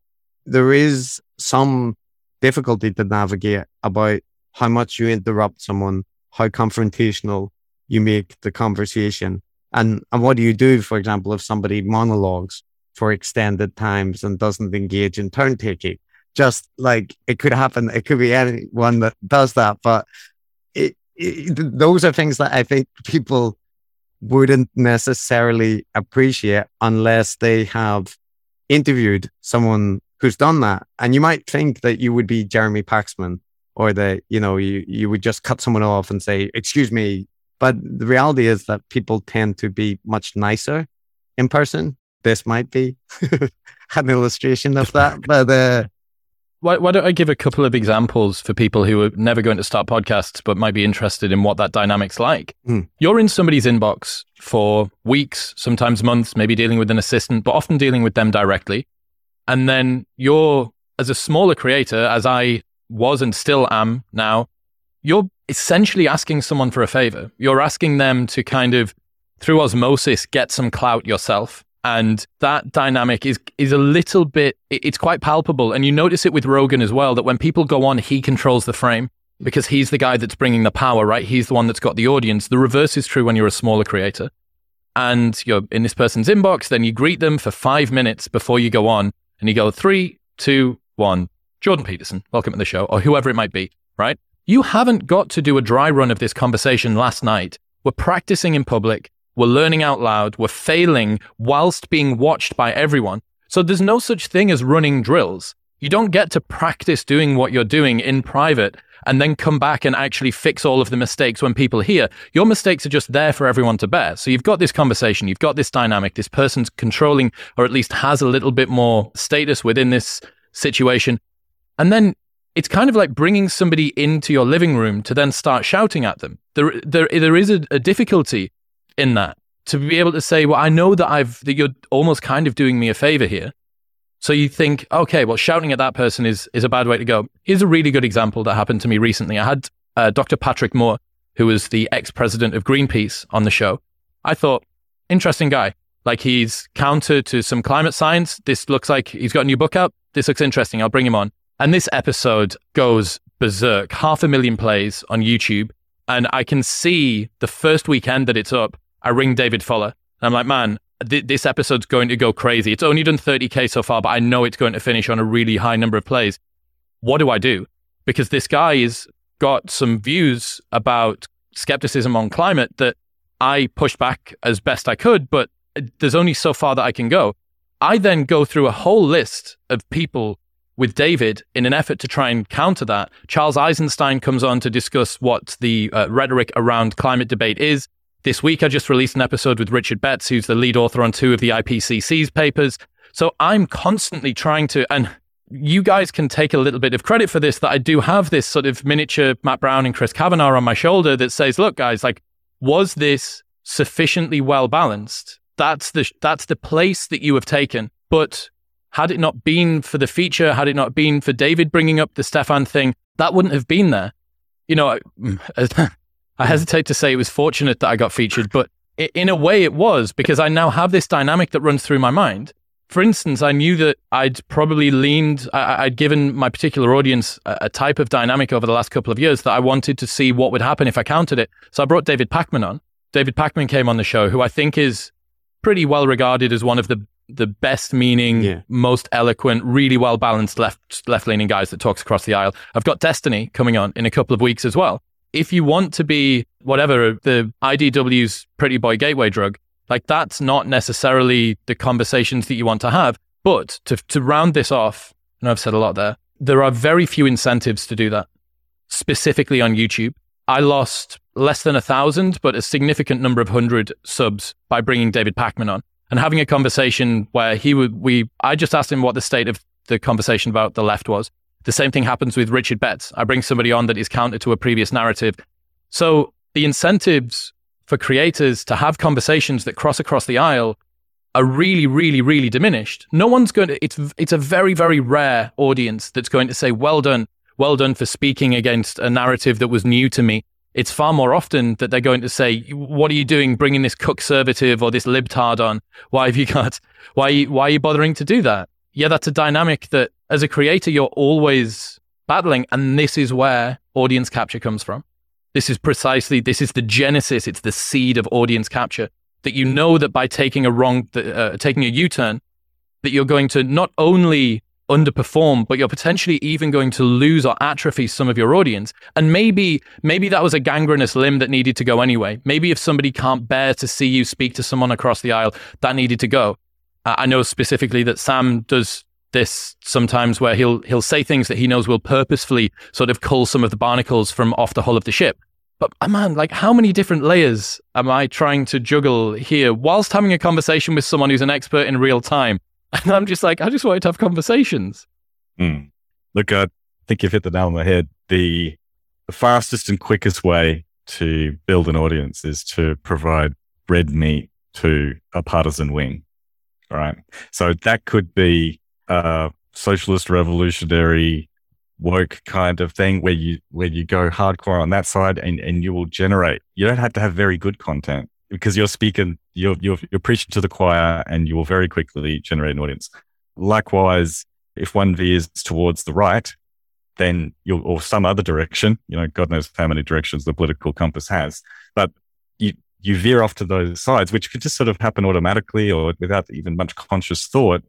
Speaker 2: there is some difficulty to navigate about how much you interrupt someone, how confrontational you make the conversation. And, and what do you do, for example, if somebody monologues for extended times and doesn't engage in turn taking? Just like it could happen, it could be anyone that does that, but it, those are things that I think people wouldn't necessarily appreciate unless they have interviewed someone who's done that. And you might think that you would be Jeremy Paxman or that, you know, you, you would just cut someone off and say, excuse me. But the reality is that people tend to be much nicer in person. This might be an illustration of that. But uh,
Speaker 3: why, why, don't I give a couple of examples for people who are never going to start podcasts but might be interested in what that dynamic's like?
Speaker 2: Mm.
Speaker 3: You're in somebody's inbox for weeks, sometimes months, maybe dealing with an assistant, but often dealing with them directly. And then you're, as a smaller creator, as I was and still am now, you're essentially asking someone for a favor. You're asking them to kind of, through osmosis, get some clout yourself and that dynamic is is a little bit it's quite palpable. And you notice it with Rogan as well that when people go on he controls the frame because he's the guy that's bringing the power right? He's the one that's got the audience. The reverse is true when you're a smaller creator and you're in this person's inbox then you greet them for 5 minutes before you go on and you go three, two, one. Jordan Peterson welcome to the show or whoever it might be right? You haven't got to do a dry run of this conversation last night. We're practicing in public we're learning out loud. We're failing whilst being watched by everyone. So there's no such thing as running drills. You don't get to practice doing what you're doing in private and then come back and actually fix all of the mistakes when people hear. Your mistakes are just there for everyone to bear. So you've got this conversation, you've got this dynamic, this person's controlling or at least has a little bit more status within this situation. And then it's kind of like bringing somebody into your living room to then start shouting at them. There, there, there is a, a difficulty in that to be able to say, well, I know that I've that you're almost kind of doing me a favor here. So you think, okay, well, shouting at that person is is a bad way to go. Here's a really good example that happened to me recently. I had uh, Dr. Patrick Moore, who was the ex president of Greenpeace, on the show. I thought, interesting guy. Like he's counter to some climate science. This looks like he's got a new book out. This looks interesting. I'll bring him on. And this episode goes berserk. Half a million plays on YouTube. And I can see the first weekend that it's up, I ring David Fuller. And I'm like, man, th- this episode's going to go crazy. It's only done 30K so far, but I know it's going to finish on a really high number of plays. What do I do? Because this guy has got some views about skepticism on climate that I pushed back as best I could, but there's only so far that I can go. I then go through a whole list of people with David in an effort to try and counter that. Charles Eisenstein comes on to discuss what the uh, rhetoric around climate debate is. This week, I just released an episode with Richard Betts, who's the lead author on two of the IPCC's papers. So I'm constantly trying to, and you guys can take a little bit of credit for this, that I do have this sort of miniature Matt Browne and Chris Kavanagh on my shoulder that says, look, guys, like, was this sufficiently well balanced? That's the, that's the place that you have taken. But had it not been for the feature, had it not been for David bringing up the Stefan thing, that wouldn't have been there. You know, mm, I hmm. hesitate to say it was fortunate that I got featured, but in a way it was because I now have this dynamic that runs through my mind. For instance, I knew that I'd probably leaned, I, would given my particular audience a, a, type of dynamic over the last couple of years that I wanted to see what would happen if I countered it. So I brought David Pakman on. David Pakman came on the show, who I think is pretty well regarded as one of the the best meaning, yeah. most eloquent, really well balanced left left leaning guys that talks across the aisle. I've got Destiny coming on in a couple of weeks as well if you want to be whatever the IDW's pretty boy gateway drug, like that's not necessarily the conversations that you want to have. But to, to round this off, and I've said a lot there, there are very few incentives to do that, specifically on YouTube. I lost less than a thousand, but a significant number of hundred subs by bringing David Pakman on and having a conversation where he would, we, I just asked him what the state of the conversation about the left was. The same thing happens with Richard Betts. I bring somebody on that is counter to a previous narrative. So the incentives for creators to have conversations that cross across the aisle are really, really, really diminished. No one's going to, it's, it's a very, very rare audience that's going to say, well done, well done for speaking against a narrative that was new to me. It's far more often that they're going to say, what are you doing bringing this conservative or this libtard on? Why have you got, why, why are you bothering to do that? Yeah, that's a dynamic that as a creator, you're always battling. And this is where audience capture comes from. This is precisely, this is the genesis, it's the seed of audience capture that you know that by taking a wrong, uh, taking a U turn, that you're going to not only underperform, but you're potentially even going to lose or atrophy some of your audience. And maybe, maybe that was a gangrenous limb that needed to go anyway. Maybe if somebody can't bear to see you speak to someone across the aisle, that needed to go. I know specifically that Sam does this sometimes where he'll he'll say things that he knows will purposefully sort of cull some of the barnacles from off the hull of the ship. But oh man, like how many different layers am I trying to juggle here whilst having a conversation with someone who's an expert in real time? And I'm just like, I just wanted to have conversations.
Speaker 1: Mm. Look, I think you've hit the nail on the head. The, the fastest and quickest way to build an audience is to provide red meat to a partisan wing. Right. So that could be a socialist revolutionary woke kind of thing where you where you go hardcore on that side and, and you will generate you don't have to have very good content because you're speaking you're, you're you're preaching to the choir and you will very quickly generate an audience likewise if one veers towards the right then you'll or some other direction you know god knows how many directions the political compass has but you veer off to those sides which could just sort of happen automatically or without even much conscious thought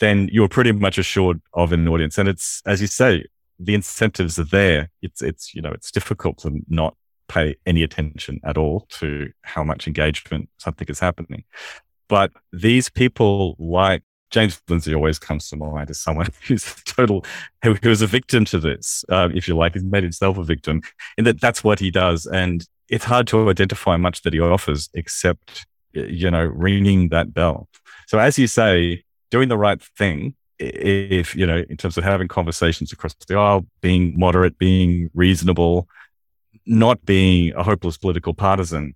Speaker 1: then you're pretty much assured of an audience. And it's, as you say, the incentives are there. It's, it's, you know, it's difficult to not pay any attention at all to how much engagement something is happening. But these people like James Lindsay always comes to mind as someone who's total, who, who is a victim to this, uh, if you like, he's made himself a victim in that that's what he does. And it's hard to identify much that he offers except, you know, ringing that bell. So as you say, doing the right thing if you know in terms of having conversations across the aisle being moderate being reasonable not being a hopeless political partisan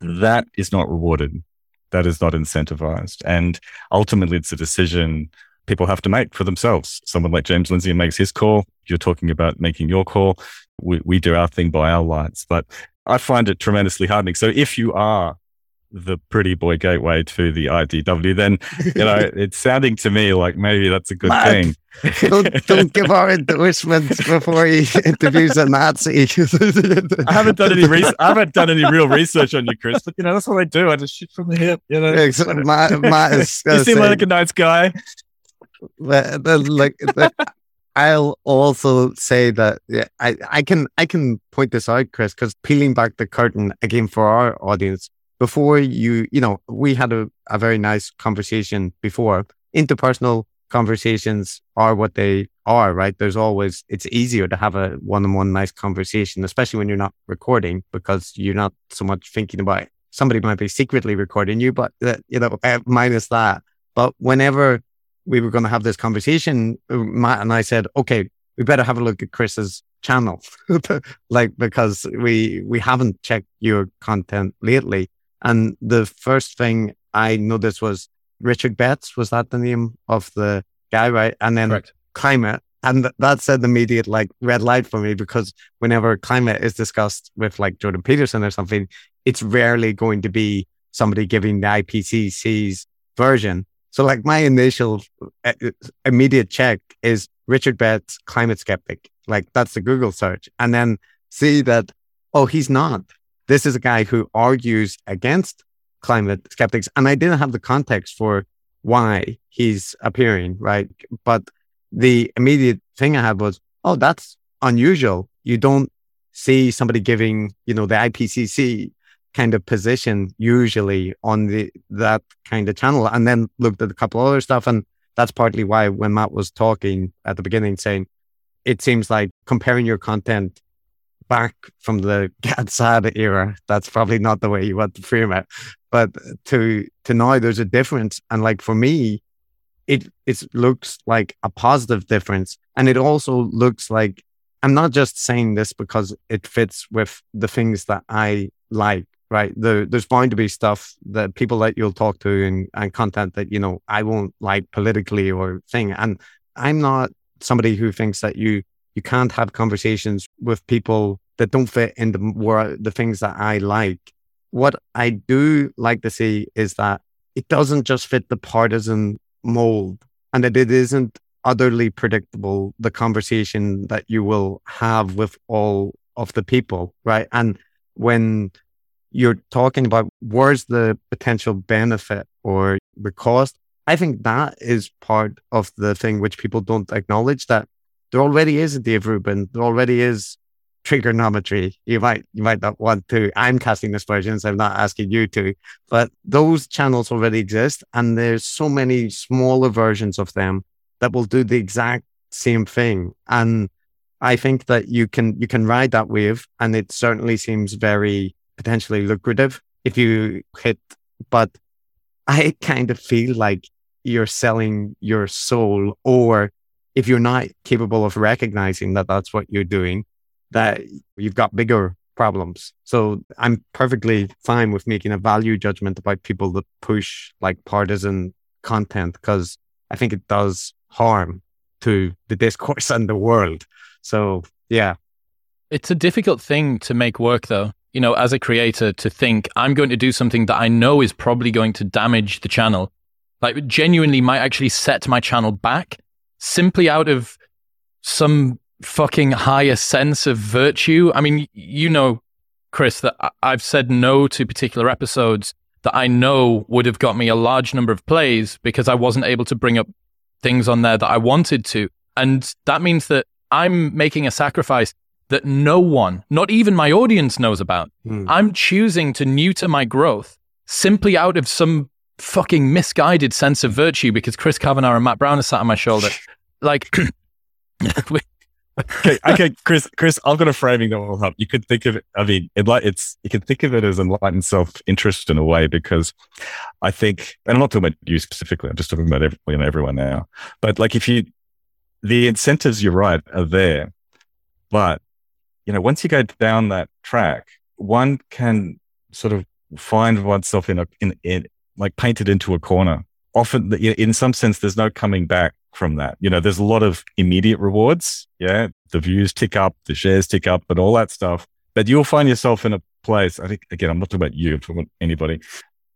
Speaker 1: that is not rewarded. That is not incentivized. And ultimately it's a decision people have to make for themselves. Someone like james lindsay makes his call. You're talking about making your call. We, we do our thing by our lights. But i find it tremendously hardening so if you are the pretty boy gateway to the IDW, then you know it's sounding to me like maybe that's a good thing.
Speaker 2: don't, don't give our endorsements before he interviews a Nazi.
Speaker 1: I haven't done any research. I haven't done any real research on you, Chris. But you know that's what I do. I just shoot from the hip. You know,
Speaker 2: yeah, so Matt, Matt is,
Speaker 1: you seem say, like a nice guy.
Speaker 2: Like the, I'll also say that yeah, I, I can I can point this out, Chris, because peeling back the curtain again for our audience, before you, you know, we had a, a very nice conversation before. Interpersonal conversations are what they are, right? There's always, it's easier to have a one on one nice conversation, especially when you're not recording because you're not so much thinking about it. Somebody might be secretly recording you, but, uh, you know, uh, minus that. But whenever we were going to have this conversation, uh, Matt and I said, okay, we better have a look at Chris's channel, like because we we haven't checked your content lately. And the first thing I noticed was Richard Betts. Was that the name of the guy, right? And then Correct. climate. And th- said an immediate like red light for me because whenever climate is discussed with like Jordan Peterson or something, it's rarely going to be somebody giving the IPCC's version. So like my initial uh, immediate check is Richard Betts, climate skeptic. Like that's the Google search. And then see that, oh, he's not. This is a guy who argues against climate skeptics. And I didn't have the context for why he's appearing, right? But the immediate thing I had was, oh, that's unusual. You don't see somebody giving, you know, the IPCC kind of position usually on the that kind of channel. And then looked at a couple other stuff. And that's partly why when Matt was talking at the beginning, saying it seems like comparing your content back from the Gad Saad era, that's probably not the way you want to frame it. But to to now, there's a difference, and like for me, it it looks like a positive difference, and it also looks like I'm not just saying this because it fits with the things that I like. Right, there, there's bound to be stuff that people that you'll talk to and, and content that you know I won't like politically or thing, and I'm not somebody who thinks that you you can't have conversations with people that don't fit in the the things that I like. What I do like to see is that it doesn't just fit the partisan mold and that it isn't utterly predictable the conversation that you will have with all of the people, right? And when you're talking about where's the potential benefit or the cost, I think that is part of the thing which people don't acknowledge that there already is a Dave Rubin, there already is Triggernometry. You might you might not want to. I'm casting aspersions. I'm not asking you to, but those channels already exist, and there's so many smaller versions of them that will do the exact same thing. And I think that you can you can ride that wave, and it certainly seems very potentially lucrative if you hit. But I kind of feel like you're selling your soul, or if you're not capable of recognizing that that's what you're doing, that you've got bigger problems. So I'm perfectly fine with making a value judgment about people that push like partisan content because I think it does harm to the discourse and the world. So yeah.
Speaker 3: It's a difficult thing to make work though. You know, as a creator to think I'm going to do something that I know is probably going to damage the channel. Like genuinely might actually set my channel back simply out of some fucking higher sense of virtue. I mean, you know, Chris, that I've said no to particular episodes that I know would have got me a large number of plays because I wasn't able to bring up things on there that I wanted to. And that means that I'm making a sacrifice that no one, not even my audience, knows about. Mm. I'm choosing to neuter my growth simply out of some fucking misguided sense of virtue because Chris Kavanagh and Matt Browne are sat on my shoulder. like,
Speaker 1: okay, okay, Chris, Chris, I've got a framing that will help. You could think of it. I mean, it like it's you can think of it as enlightened self-interest in a way because I think, and I'm not talking about you specifically. I'm just talking about every, you know, everyone now. But like, if you, the incentives, you're right, are there, but you know, once you go down that track, one can sort of find oneself in a in, in like painted into a corner. Often, in some sense, there's no coming back from that. You know, there's a lot of immediate rewards. Yeah. The views tick up, the shares tick up, and all that stuff. But you'll find yourself in a place, I think, again, I'm not talking about you, I'm talking about anybody,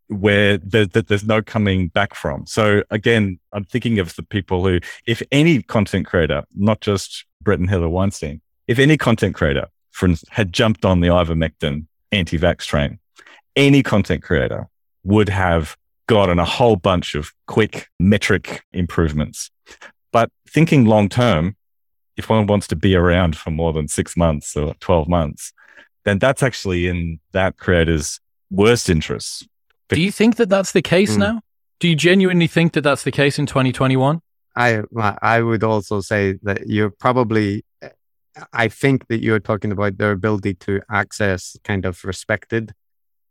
Speaker 1: where there, there, there's no coming back from. So again, I'm thinking of the people who, if any content creator, not just Brett and Heather Weinstein, if any content creator for instance, had jumped on the ivermectin anti-vax train, any content creator would have gotten a whole bunch of quick metric improvements. But thinking long term, if one wants to be around for more than six months or 12 months, then that's actually in that creator's worst interests.
Speaker 3: Do you think that that's the case mm. now? Do you genuinely think that that's the case in 2021?
Speaker 2: I I would also say that you're probably I think that you're talking about their ability to access kind of respected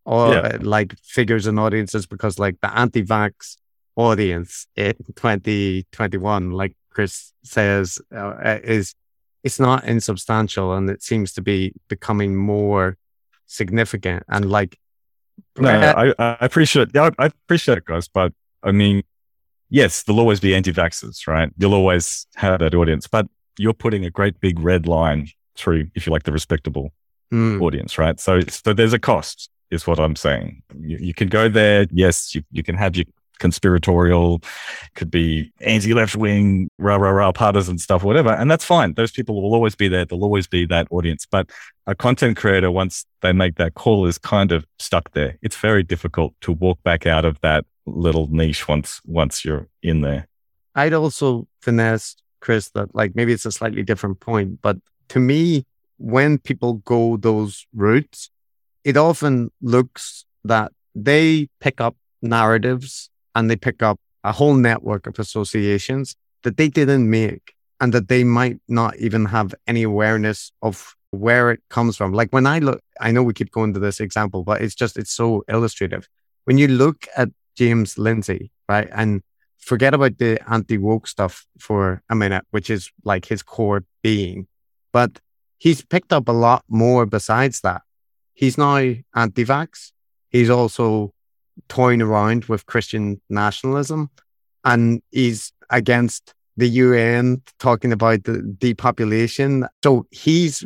Speaker 2: or yeah. like figures and audiences because like the anti-vax audience in 2021 like chris says uh, uh, is it's not insubstantial and it seems to be becoming more significant and like
Speaker 1: no, I, I appreciate yeah, I appreciate it guys but i mean yes there'll always be anti-vaxxers right you'll always have that audience but you're putting a great big red line through if you like the respectable mm. audience right so so there's a cost is what I'm saying. You, you can go there. Yes, you, you can have your conspiratorial, could be anti left wing, rah, rah, rah, partisan stuff, whatever. And that's fine. Those people will always be there. There'll always be that audience. But a content creator, once they make that call, is kind of stuck there. It's very difficult to walk back out of that little niche once once you're in there.
Speaker 2: I'd also finesse, Chris, that like maybe it's a slightly different point, but to me, when people go those routes, it often looks that they pick up narratives and they pick up a whole network of associations that they didn't make and that they might not even have any awareness of where it comes from. Like when I look, I know we keep going to this example, but it's just, it's so illustrative. When you look at James Lindsay, right, and forget about the anti woke stuff for a minute, which is like his core being, but he's picked up a lot more besides that. He's now anti vax. He's also toying around with Christian nationalism and he's against the UN talking about the depopulation. So he's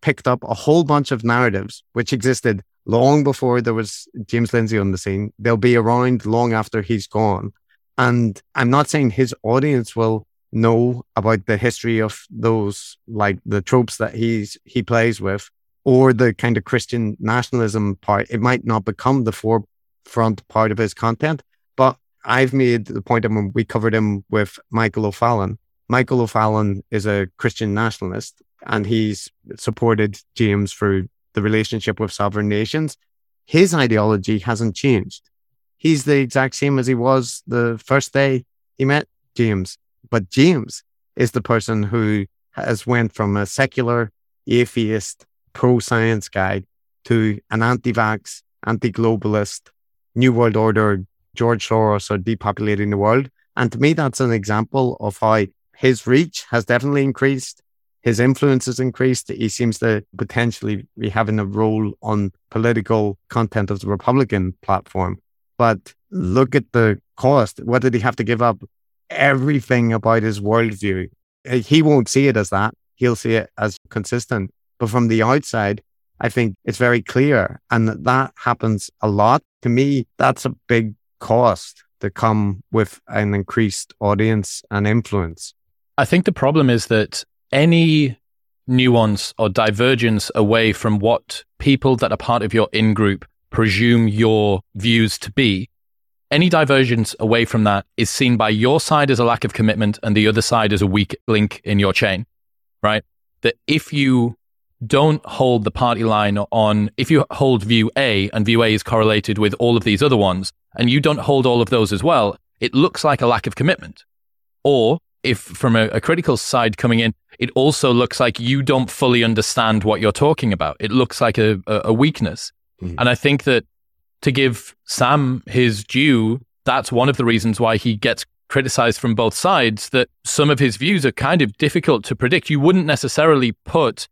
Speaker 2: picked up a whole bunch of narratives which existed long before there was James Lindsay on the scene. They'll be around long after he's gone. And I'm not saying his audience will know about the history of those like the tropes that he's he plays with or the kind of Christian nationalism part, it might not become the forefront part of his content. But I've made the point of when we covered him with Michael O'Fallon. Michael O'Fallon is a Christian nationalist and he's supported James through the relationship with sovereign nations. His ideology hasn't changed. He's the exact same as he was the first day he met James. But James is the person who has went from a secular atheist pro science guy to an anti vax, anti globalist, New World Order, George Soros are depopulating the world. And to me, that's an example of how his reach has definitely increased. His influence has increased. He seems to potentially be having a role on political content of the Republican platform. But look at the cost. What did he have to give up? Everything about his worldview. He won't see it as that. He'll see it as consistent. But from the outside, I think it's very clear. And that happens a lot. To me, that's a big cost to come with an increased audience and influence.
Speaker 3: I think the problem is that any nuance or divergence away from what people that are part of your in group presume your views to be, any divergence away from that is seen by your side as a lack of commitment and the other side as a weak link in your chain, right? That if you don't hold the party line on, if you hold view A and view A is correlated with all of these other ones, and you don't hold all of those as well, it looks like a lack of commitment. Or if from a, a, critical side coming in, it also looks like you don't fully understand what you're talking about. It looks like a, a weakness. Mm-hmm. And I think that to give Sam his due, that's one of the reasons why he gets criticized from both sides, that some of his views are kind of difficult to predict. You wouldn't necessarily put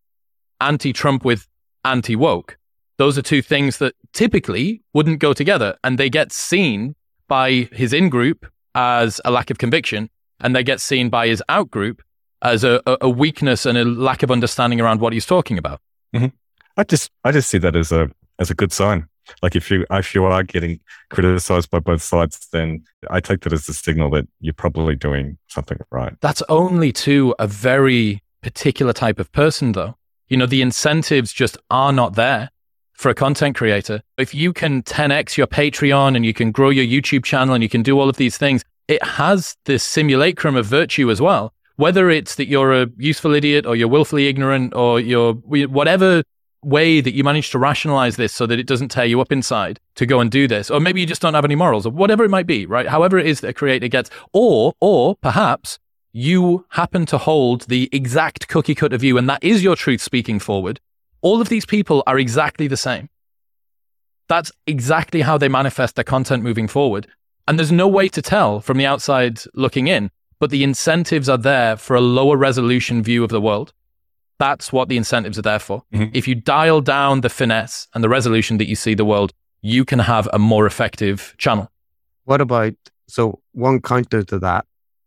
Speaker 3: anti Trump with anti woke. Those are two things that typically wouldn't go together. And they get seen by his in group as a lack of conviction and they get seen by his out group as a, a weakness and a lack of understanding around what he's talking about.
Speaker 1: Mm-hmm. I just I just see that as a as a good sign. Like if you if you are getting criticized by both sides, then I take that as a signal that you're probably doing something right.
Speaker 3: That's only to a very particular type of person, though. You know, the incentives just are not there for a content creator. If you can 10x your Patreon and you can grow your YouTube channel and you can do all of these things, it has this simulacrum of virtue as well. Whether it's that you're a useful idiot or you're willfully ignorant or you're whatever way that you manage to rationalize this so that it doesn't tear you up inside to go and do this, or maybe you just don't have any morals or whatever it might be, right? However it is that a creator gets, or, or perhaps you happen to hold the exact cookie cutter view and that is your truth speaking forward. All of these people are exactly the same. That's exactly how they manifest their content moving forward. And there's no way to tell from the outside looking in, but the incentives are there for a lower resolution view of the world. That's what the incentives are there for. Mm-hmm. If you dial down the finesse and the resolution that you see the world, you can have a more effective channel.
Speaker 2: What about, so one counter to that,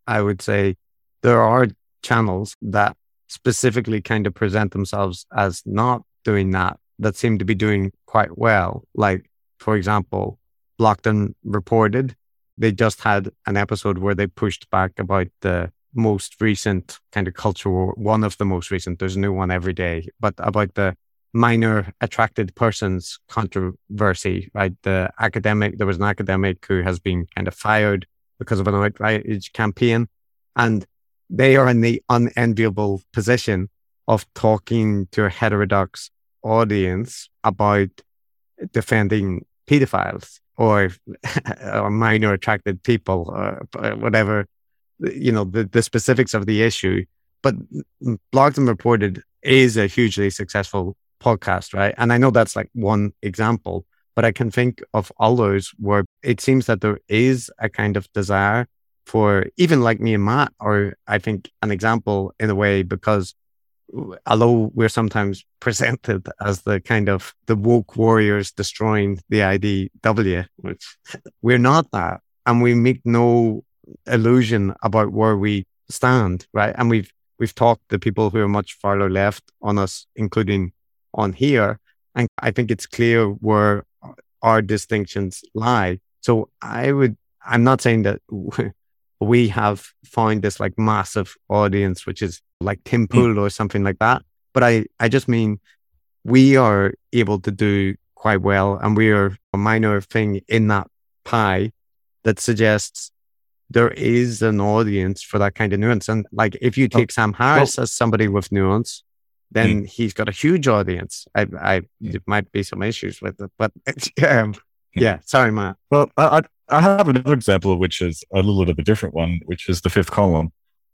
Speaker 2: I would say there are channels that specifically kind of present themselves as not doing that, that seem to be doing quite well. Like, for example, Blocked and Reported they just had an episode where they pushed back about the most recent kind of culture war, one of the most recent, there's a new one every day, but about the minor attracted persons controversy, right? The academic, there was an academic who has been kind of fired because of an outrage campaign. And they are in the unenviable position of talking to a heterodox audience about defending pedophiles or, or minor attracted people or whatever, you know, the, the specifics of the issue. But Blocked and Reported is a hugely successful podcast, right? And I know that's like one example, but I can think of others where it seems that there is a kind of desire for even like me and Matt, or I think an example in a way, because although we're sometimes presented as the kind of the woke warriors destroying the IDW, which we're not that. And we make no illusion about where we stand, right? And we've we've talked to people who are much farther left on us, including on here. And I think it's clear where our distinctions lie. So I would I'm not saying that we have found this like massive audience, which is like Tim hmm. Pool mm. or something like that. But I, I just mean we are able to do quite well and we are a minor thing in that pie. that suggests there is an audience for that kind of nuance. And like if you take oh, Sam Harris well, as somebody with nuance, then mm. he's got a huge audience. I, I, there might be some issues with it, but um, yeah, sorry, Matt.
Speaker 1: Well, I, I have another example, which is a little bit of a different one, which is the fifth column.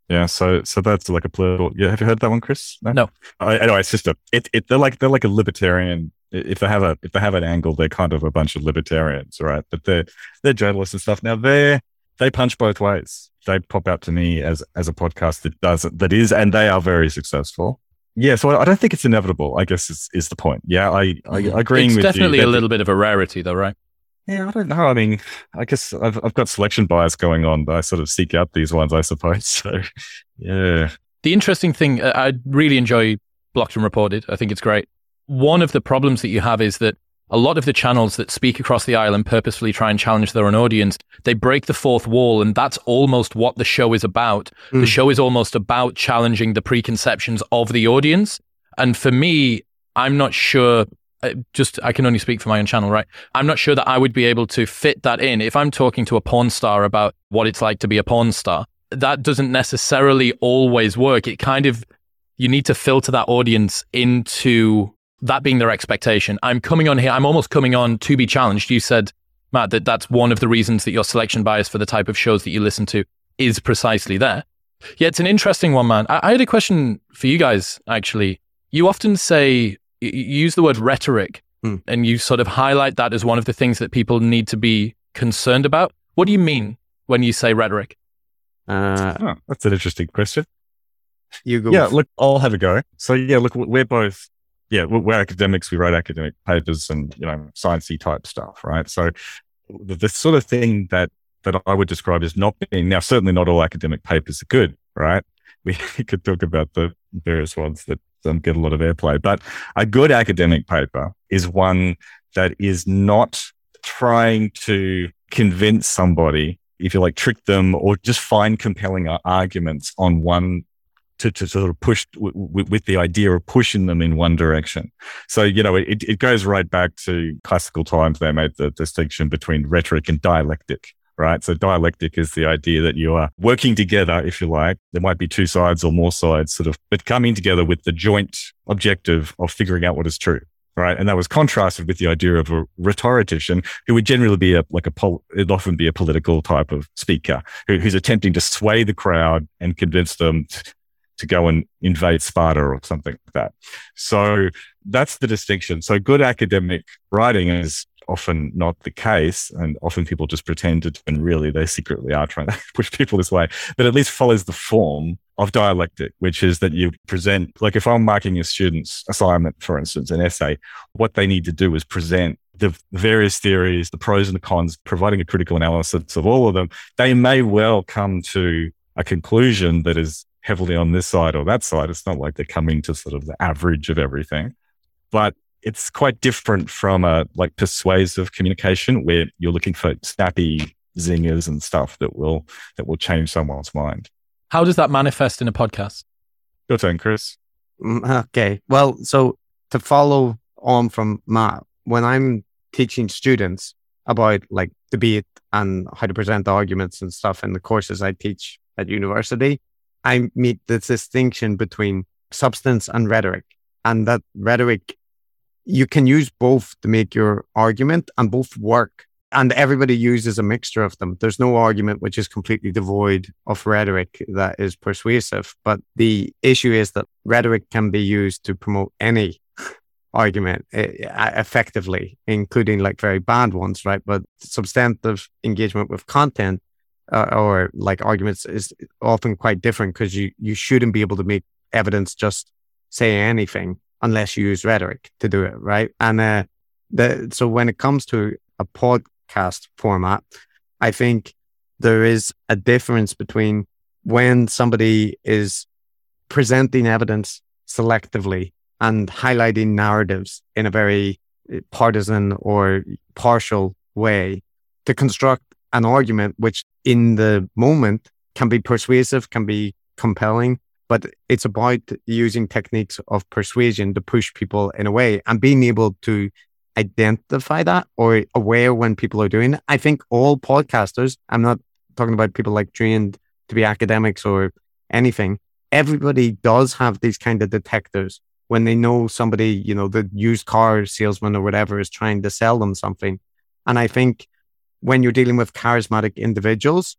Speaker 1: Yeah, so so that's like a political. Yeah, have you heard that one, Chris?
Speaker 3: No. no.
Speaker 1: I, anyway, it's just a. It, it they're like they're like a libertarian. If they have a if they have an angle, they're kind of a bunch of libertarians, right? But they're they're journalists and stuff. Now they they punch both ways. They pop out to me as as a podcast that does that is, and they are very successful. Yeah, so I don't think it's inevitable. I guess is is the point. Yeah, I I, I agree with
Speaker 3: you. It's definitely a little bit of a rarity, though, right?
Speaker 1: Yeah, I don't know. I mean, I guess I've I've got selection bias going on. But I sort of seek out these ones, I suppose. So, yeah.
Speaker 3: The interesting thing, uh, I really enjoy Blocked and Reported. I think it's great. One of the problems that you have is that a lot of the channels that speak across the island purposefully try and challenge their own audience. They break the fourth wall, and that's almost what the show is about. Mm. The show is almost about challenging the preconceptions of the audience. And for me, I'm not sure just I can only speak for my own channel, right? I'm not sure that I would be able to fit that in. If I'm talking to a porn star about what it's like to be a porn star, that doesn't necessarily always work. It kind of you need to filter that audience into that being their expectation. I'm coming on here. I'm almost coming on to be challenged. You said, Matt, that that's one of the reasons that your selection bias for the type of shows that you listen to is precisely there. Yeah, it's an interesting one, man. I, I had a question for you guys, actually. You often say you use the word rhetoric hmm. and you sort of highlight that as one of the things that people need to be concerned about. What do you mean when you say rhetoric?
Speaker 1: Uh, oh, that's an interesting question.
Speaker 2: You go.
Speaker 1: Yeah, look, I'll have a go. So yeah, look, we're both, yeah, we're academics. We write academic papers and you know sciencey type stuff, right? So the, the sort of thing that that I would describe as not being now certainly not all academic papers are good, right? We could talk about the various ones that um, get a lot of airplay. But a good academic paper is one that is not trying to convince somebody, if you like, trick them or just find compelling arguments on one to, to sort of push w- w- with the idea of pushing them in one direction. So, you know, it, it goes right back to classical times. They made the distinction between rhetoric and dialectic right? So dialectic is the idea that you are working together, if you like. There might be two sides or more sides sort of, but coming together with the joint objective of figuring out what is true. Right. And that was contrasted with the idea of a rhetorician who would generally be a, like a, pol- it'd often be a political type of speaker who, who's attempting to sway the crowd and convince them to go and invade Sparta or something like that. So that's the distinction. So good academic writing is often not the case. And often people just pretend to, and really they secretly are trying to push people this way, but at least follows the form of dialectic, which is that you present, like if I'm marking a student's assignment, for instance, an essay, what they need to do is present the various theories, the pros and the cons, providing a critical analysis of all of them. They may well come to a conclusion that is heavily on this side or that side. It's not like they're coming to sort of the average of everything. But it's quite different from a like persuasive communication where you're looking for snappy zingers and stuff that will that will change someone's mind.
Speaker 3: How does that manifest in a podcast?
Speaker 1: Your turn, Chris.
Speaker 2: Mm, okay. Well, so to follow on from Matt, when I'm teaching students about like debate and how to present arguments and stuff in the courses I teach at university, I meet this distinction between substance and rhetoric. And that rhetoric you can use both to make your argument and both work. And everybody uses a mixture of them. There's no argument which is completely devoid of rhetoric that is persuasive. But the issue is that rhetoric can be used to promote any argument eh, effectively, including like very bad ones, right? But substantive engagement with content uh, or like arguments is often quite different because you, you shouldn't be able to make evidence just say anything unless you use rhetoric to do it, right? And uh, the, so when it comes to a podcast format, I think there is a difference between when somebody is presenting evidence selectively and highlighting narratives in a very uh, partisan or partial way to construct an argument which in the moment can be persuasive, can be compelling, but it's about using techniques of persuasion to push people in a way and being able to identify that or aware when people are doing it. I think all podcasters, I'm not talking about people like trained to be academics or anything. Everybody does have these kind of detectors when they know somebody, you know, the used car salesman or whatever is trying to sell them something. And I think when you're dealing with charismatic individuals,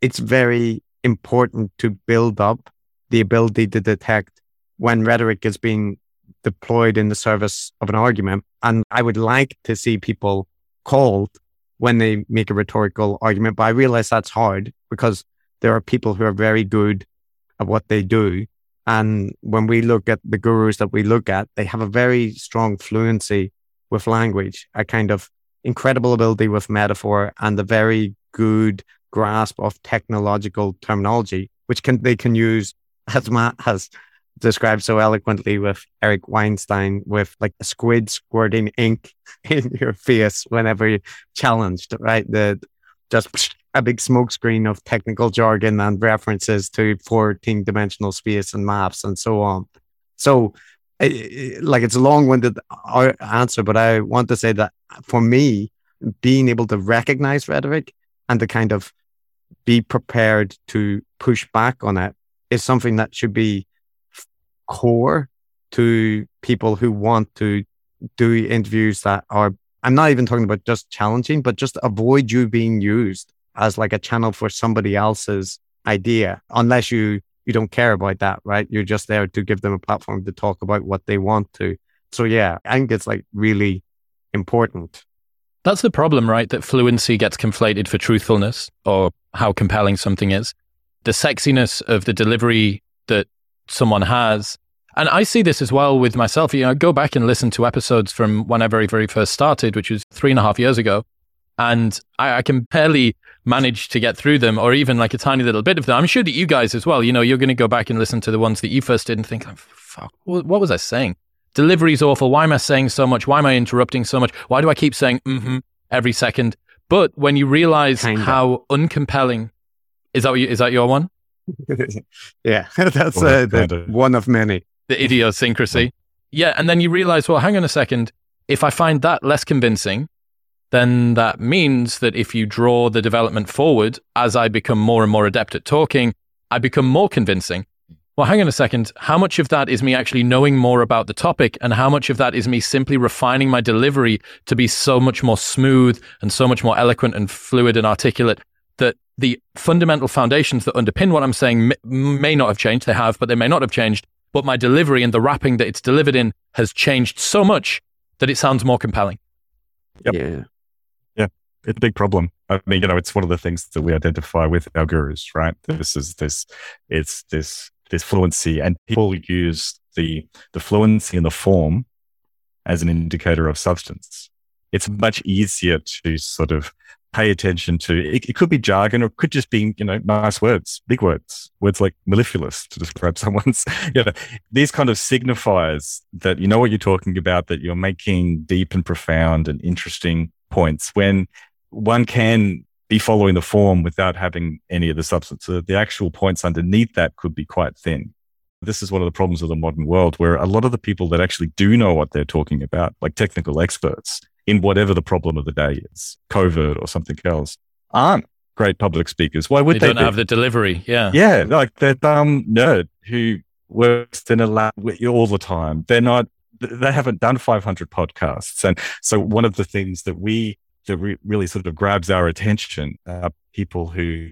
Speaker 2: it's very important to build up the ability to detect when rhetoric is being deployed in the service of an argument. And I would like to see people called when they make a rhetorical argument, but I realize that's hard because there are people who are very good at what they do. And when we look at the gurus that we look at, they have a very strong fluency with language, a kind of incredible ability with metaphor and a very good grasp of technological terminology, which can they can use as Matt has described so eloquently with Eric Weinstein, with like a squid squirting ink in your face whenever you're challenged, right? The just a big smokescreen of technical jargon and references to 14 dimensional space and maps and so on. So, Eh, eh, like, it's a long winded answer, but I want to say that for me, being able to recognize rhetoric and to kind of be prepared to push back on it is something that should be core to people who want to do interviews that are I'm not even talking about just challenging, but just avoid you being used as like a channel for somebody else's idea, unless you you don't care about that, right? You're just there to give them a platform to talk about what they want to. So yeah, I think it's like really important.
Speaker 3: That's the problem, right? That fluency gets conflated for truthfulness or how compelling something is. The sexiness of the delivery that someone has. And I see this as well with myself. You know, go back and listen to episodes from when I very, very first started, which was three and a half years ago. And I, I can barely manage to get through them or even like a tiny little bit of them. I'm sure that you guys as well, you know, you're going to go back and listen to the ones that you first did and think, oh, fuck, what was I saying? Delivery's awful. Why am I saying so much? Why am I interrupting so much? Why do I keep saying mm-hmm every second? But when you realize Kinda. how uncompelling is that, you, is that your one?
Speaker 2: yeah, that's uh, the, one of many.
Speaker 3: The idiosyncrasy. Yeah, and then you realize, well, hang on a second. If I find that less convincing, then that means that if you draw the development forward, as I become more and more adept at talking, I become more convincing. Well, hang on a second. How much of that is me actually knowing more about the topic, and how much of that is me simply refining my delivery to be so much more smooth and so much more eloquent and fluid and articulate that the fundamental foundations that underpin what I'm saying may, may not have changed. They have, but they may not have changed. But my delivery and the wrapping that it's delivered in has changed so much that it sounds more compelling.
Speaker 1: Yep. Yeah. It's a big problem. I mean, you know, it's one of the things that we identify with our gurus, right? This is this, it's this, this fluency and people use the, the fluency and the form as an indicator of substance. It's much easier to sort of pay attention to. It, it, could be jargon or it could just be, you know, nice words, big words, words like mellifluous to describe someone's, you know, these kind of signifiers that you know what you're talking about, that you're making deep and profound and interesting points when one can be following the form without having any of the substance. So the actual points underneath that could be quite thin. This is one of the problems of the modern world where a lot of the people that actually do know what they're talking about, like technical experts, in whatever the problem of the day is, COVID or something else, aren't great public speakers. Why would
Speaker 3: they?
Speaker 1: They
Speaker 3: don't
Speaker 1: be?
Speaker 3: have the delivery. Yeah.
Speaker 1: Yeah. Like that dumb nerd who works in a lab all the time. They're not, they haven't done 500 podcasts. And so one of the things that we, that re- really sort of grabs our attention are people who,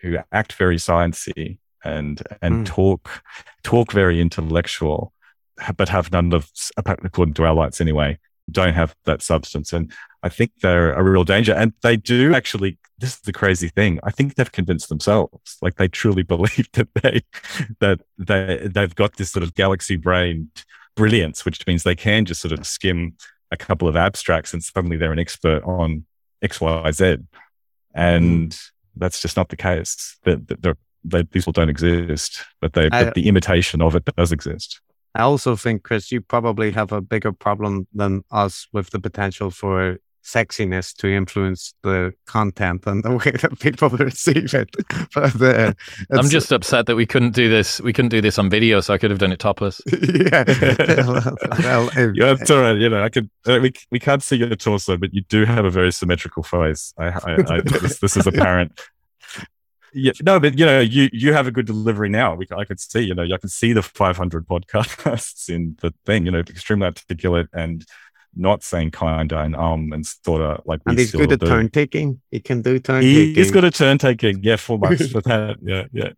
Speaker 1: who act very sciencey and, and mm. talk, talk very intellectual, but have none of, according to our lights anyway, don't have that substance. And I think they're a real danger. And they do actually, this is the crazy thing. I think they've convinced themselves. Like they truly believe that they, that they, they've got this sort of galaxy brain brilliance, which means they can just sort of skim a couple of abstracts and suddenly they're an expert on X, Y, Z. And mm. that's just not the case. That the, the, these people don't exist, but, they, I, but the imitation of it does exist.
Speaker 2: I also think, Chris, you probably have a bigger problem than us with the potential for sexiness to influence the content and the way that people receive it. But uh,
Speaker 3: I'm just upset that we couldn't do this. We couldn't do this on video, so I could have done it topless.
Speaker 2: yeah. well, well, uh,
Speaker 1: Yeah, it's all right. You know, I could. Uh, we we can't see your torso, but you do have a very symmetrical face. I, I, I this, this is apparent. Yeah, no, but you know, you you have a good delivery now. We, I could see, you know, I can see the 500 podcasts in the thing. You know, extremely articulate and not saying kinda and um and sort of like. we
Speaker 2: and he's good at
Speaker 1: do.
Speaker 2: turn taking. He can do turn
Speaker 1: He,
Speaker 2: taking.
Speaker 1: he's good at turn taking. Yeah, full marks for that. Yeah, yeah.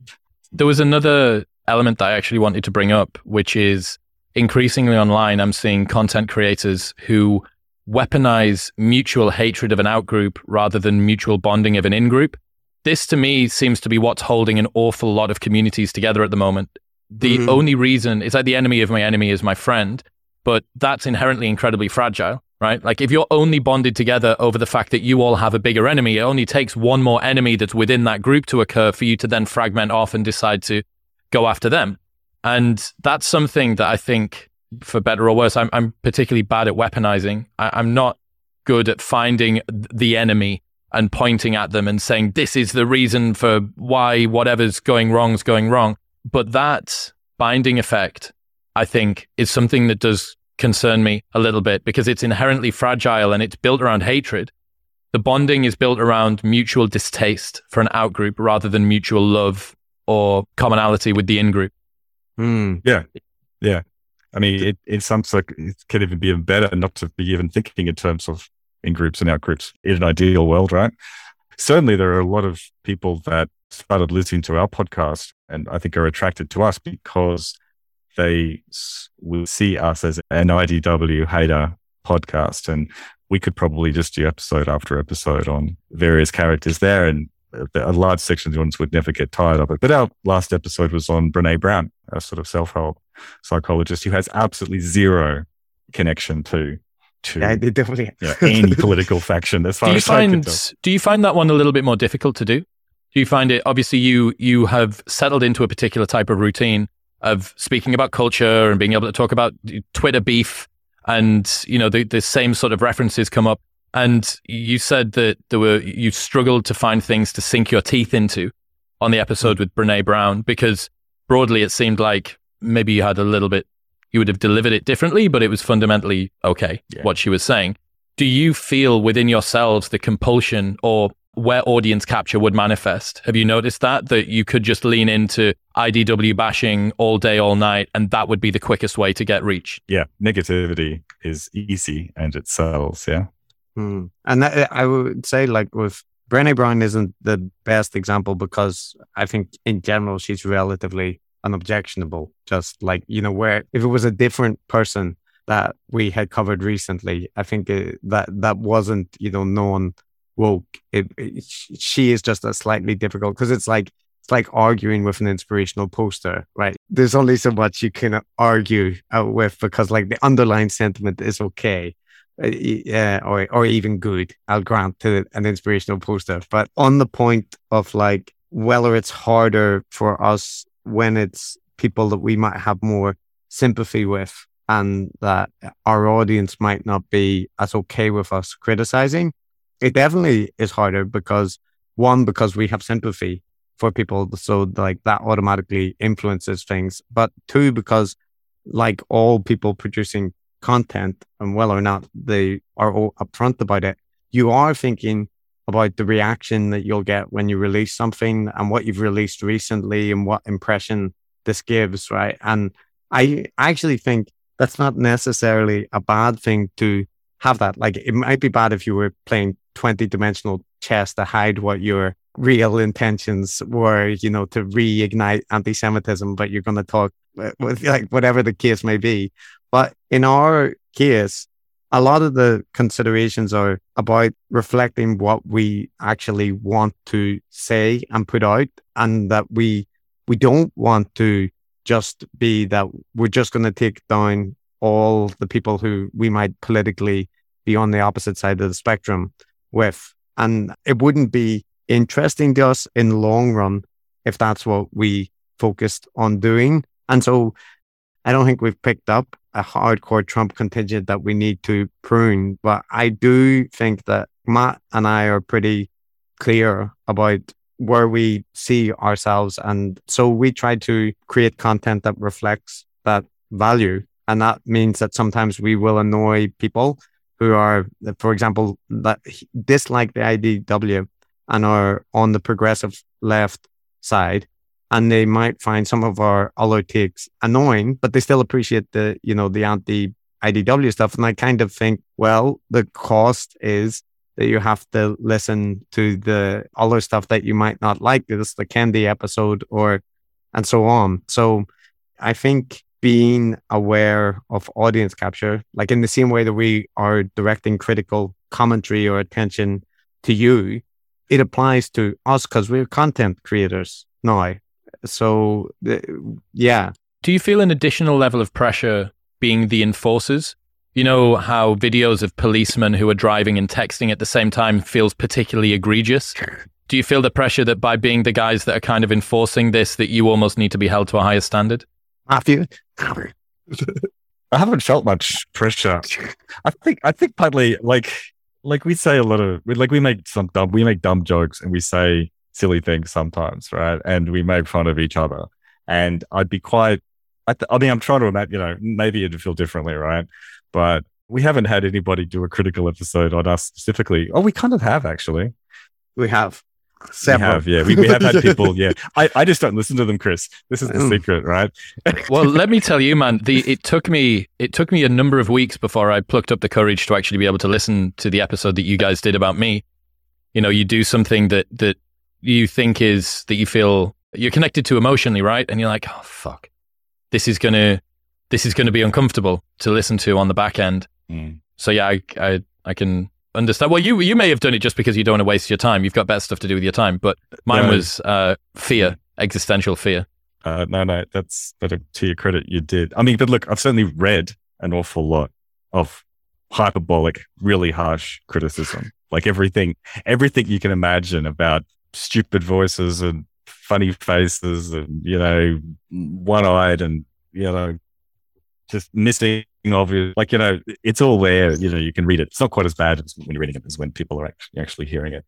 Speaker 3: There was another element that I actually wanted to bring up, which is increasingly online, I'm seeing content creators who weaponize mutual hatred of an outgroup rather than mutual bonding of an in group. This to me seems to be what's holding an awful lot of communities together at the moment. The
Speaker 2: Mhm.
Speaker 3: only reason is like the enemy of my enemy is my friend, but that's inherently incredibly fragile, right? Like if you're only bonded together over the fact that you all have a bigger enemy, it only takes one more enemy that's within that group to occur for you to then fragment off and decide to go after them. And that's something that I think, for better or worse, I'm, I'm particularly bad at weaponizing. I, I'm not good at finding the enemy and pointing at them and saying, this is the reason for why whatever's going wrong is going wrong. But that binding effect, I think, is something that does concern me a little bit because it's inherently fragile and it's built around hatred. The bonding is built around mutual distaste for an outgroup rather than mutual love or commonality with the in group.
Speaker 2: Hmm. Yeah. Yeah.
Speaker 1: I mean, it, it sounds like it could even be better not to be even thinking in terms of in groups and out groups in an ideal world, right? Certainly, there are a lot of people that started listening to our podcast and I think are attracted to us because they s- will see us as an IDW hater podcast. And we could probably just do episode after episode on various characters there. And a large section of the audience would never get tired of it. But our last episode was on Brene Brown, a sort of self help psychologist who has absolutely zero connection to to
Speaker 2: Yeah, they definitely.
Speaker 1: you know, any political faction as far
Speaker 3: do you
Speaker 1: as I can
Speaker 3: find
Speaker 1: tell.
Speaker 3: do you find that one a little bit more difficult to do? Do you find it obviously you you have settled into a particular type of routine of speaking about culture and being able to talk about Twitter beef and you know the, the same sort of references come up. And you said that there were you struggled to find things to sink your teeth into on the episode mm. with Brene Brown because broadly it seemed like maybe you had a little bit you would have delivered it differently but it was fundamentally okay
Speaker 1: Yeah.
Speaker 3: what she was saying. Do you feel within yourselves the compulsion or where audience capture would manifest? Have you noticed that? That you could just lean into IDW bashing all day, all night, and that would be the quickest way to get reach?
Speaker 1: Yeah, negativity is easy and it sells. Yeah.
Speaker 2: Hmm. And that, I would say, like with Brené Brown, isn't the best example because I think in general she's relatively unobjectionable. Just like you know, where if it was a different person that we had covered recently, I think uh, that that wasn't you know known woke. It, it, she is just a slightly difficult because it's like it's like arguing with an inspirational poster, right? There's only so much you can argue uh, with because like the underlying sentiment is okay uh, yeah, or or even good. I'll grant to an inspirational poster, but on the point of like whether it's harder for us when it's people that we might have more sympathy with, and that our audience might not be as okay with us criticizing, it definitely is harder because one because we have sympathy for people, so like that automatically influences things, but two because like all people producing content and whether or not they are all upfront about it, you are thinking about the reaction that you'll get when you release something and what you've released recently and what impression this gives, right? And I actually think that's not necessarily a bad thing to have that. Like it might be bad if you were playing 20 dimensional chess to hide what your real intentions were, you know, to reignite anti Semitism, but you're going to talk uh, with like whatever the case may be. But in our case, a lot of the considerations are about reflecting what we actually want to say and put out, and that we we don't want to just be that we're just going to take down all the people who we might politically be on the opposite side of the spectrum with, and it wouldn't be interesting to us in the long run if that's what we focused on doing. And so I don't think we've picked up a hardcore Trump contingent that we need to prune. But I do think that Matt and I are pretty clear about where we see ourselves. And so we try to create content that reflects that value. And that means that sometimes we will annoy people who are, for example, that dislike the IDW and are on the progressive left side. And they might find some of our other takes annoying, but they still appreciate the, you know, the anti IDW stuff. And I kind of think, well, the cost is that you have to listen to the other stuff that you might not like. This the candy episode or and so on. So I think being aware of audience capture, like in the same way that we are directing critical commentary or attention to you, it applies to us because we're content creators now. So yeah.
Speaker 3: Do you feel an additional level of pressure being the enforcers you know how videos of policemen who are driving and texting at the same time feels particularly egregious? Do you feel the pressure that by being the guys that are kind of enforcing this, that you almost need to be held to a higher standard?
Speaker 2: Matthew?
Speaker 1: I haven't felt much pressure. I think I think partly like like we say a lot of like we make some dumb we make dumb jokes and we say silly things sometimes, right? And we make fun of each other. And I'd be quite I, th- I mean, I'm trying to imagine, you know, maybe it'd feel differently, right? but we haven't had anybody do a critical episode on us specifically. Oh, we kind of have actually.
Speaker 2: We have.
Speaker 1: Several. We have, yeah. We, we have had people, yeah. I, I just don't listen to them, Chris. This is the mm. secret, right?
Speaker 3: well, let me tell you, man, the it took me it took me a number of weeks before I plucked up the courage to actually be able to listen to the episode that you guys did about me. You know, you do something that that you think is that you feel you're connected to emotionally, right? And you're like, oh fuck. This is gonna this is going to be uncomfortable to listen to on the back end. Mm. So yeah, I, I, I can understand. Well, you you may have done it just because you don't want to waste your time. You've got better stuff to do with your time. But mine no. was uh, fear, existential fear.
Speaker 1: Uh, no, no, that's that. To your credit, you did. I mean, but look, I've certainly read an awful lot of hyperbolic, really harsh criticism. Like everything, everything you can imagine about stupid voices and funny faces and you know, one-eyed and you know, just missing obvious, like, you know, it's all there. You know, you can read it. It's not quite as bad as when you're reading it as when people are actually, actually hearing it.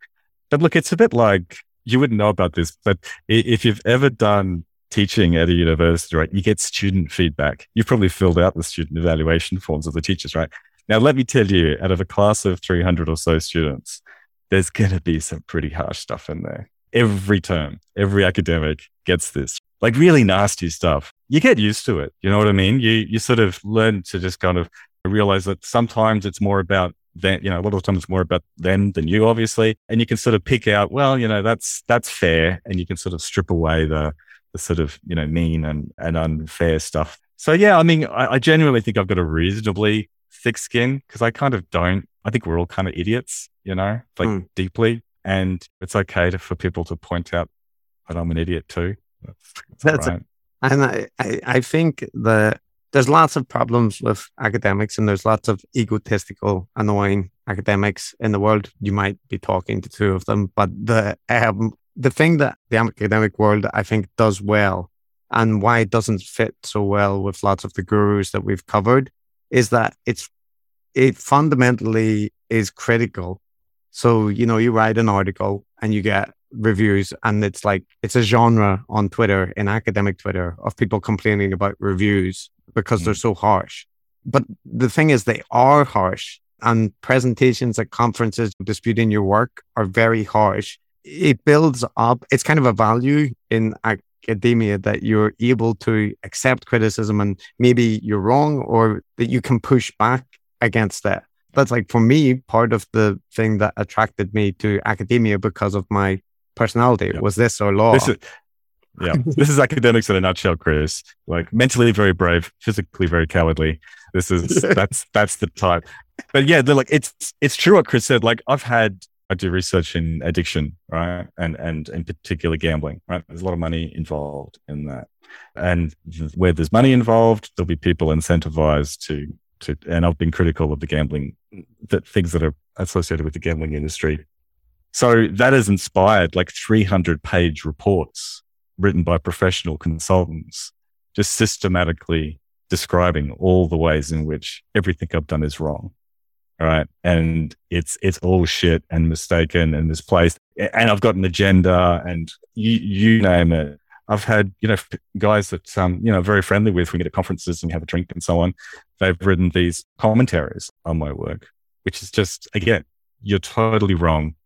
Speaker 1: But look, it's a bit like you wouldn't know about this, but if you've ever done teaching at a university, right, you get student feedback. You've probably filled out the student evaluation forms of the teachers, right? Now, let me tell you, out of a class of 300 or so students, there's going to be some pretty harsh stuff in there. Every term, every academic gets this like really nasty stuff. You get used to it. You know what I mean? You you sort of learn to just kind of realize that sometimes it's more about them, you know, a lot of times it's more about them than you, obviously. And you can sort of pick out, well, you know, that's that's fair. And you can sort of strip away the the sort of, you know, mean and, and unfair stuff. So yeah, I mean, I, I genuinely think I've got a reasonably thick skin because I kind of don't. I think we're all kind of idiots, you know, like mm. deeply. And it's okay to, for people to point out that I'm an idiot too.
Speaker 2: That's, right. And I, I, I think that there's lots of problems with academics and there's lots of egotistical, annoying academics in the world. You might be talking to two of them, but the um, the thing that the academic world I think does well and why it doesn't fit so well with lots of the gurus that we've covered is that it's it fundamentally is critical. So, you know, you write an article and you get reviews and it's like it's a genre on twitter in academic twitter of people complaining about reviews because mm. they're so harsh. But the thing is they are harsh and presentations at conferences disputing your work are very harsh. It builds up it's kind of a value in academia that you're able to accept criticism and maybe you're wrong or that you can push back against that. That's like for me part of the thing that attracted me to academia because of my personality? Yeah. was this or law?
Speaker 1: This is, yeah. This is academics in a nutshell chris. Like mentally very brave physically very cowardly. This is that's that's the type. But yeah they're like it's it's true what chris said. Like i've had i do research in addiction right? And and in particular gambling right? There's a lot of money involved in that. And where there's money involved there'll be people incentivized to to and i've been critical of the gambling that things that are associated with the gambling industry so that has inspired like 300 page reports written by professional consultants, just systematically describing all the ways in which everything I've done is wrong. All right. And it's, it's all shit and mistaken and misplaced. And I've got an agenda and you, you name it. I've had, you know, guys that, um, you know, very friendly with, we get at conferences and have a drink and so on. They've written these commentaries on my work, which is just, again, you're totally wrong,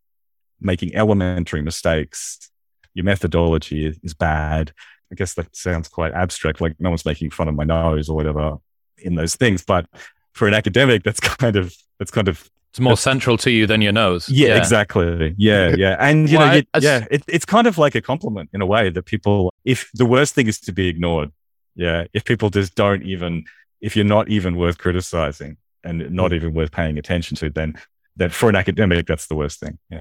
Speaker 1: making elementary mistakes. Your methodology is bad. I guess that sounds quite abstract, like no one's making fun of my nose or whatever in those things. But for an academic, that's kind of that's kind of
Speaker 3: it's more central to you than your nose.
Speaker 1: Yeah, yeah. exactly. Yeah, yeah, and you well, know, you, yeah, it, it's kind of like a compliment in a way that people. If the worst thing is to be ignored, yeah, if people just don't even, if you're not even worth criticizing and not mm. even worth paying attention to, then that for an academic, that's the worst thing. Yeah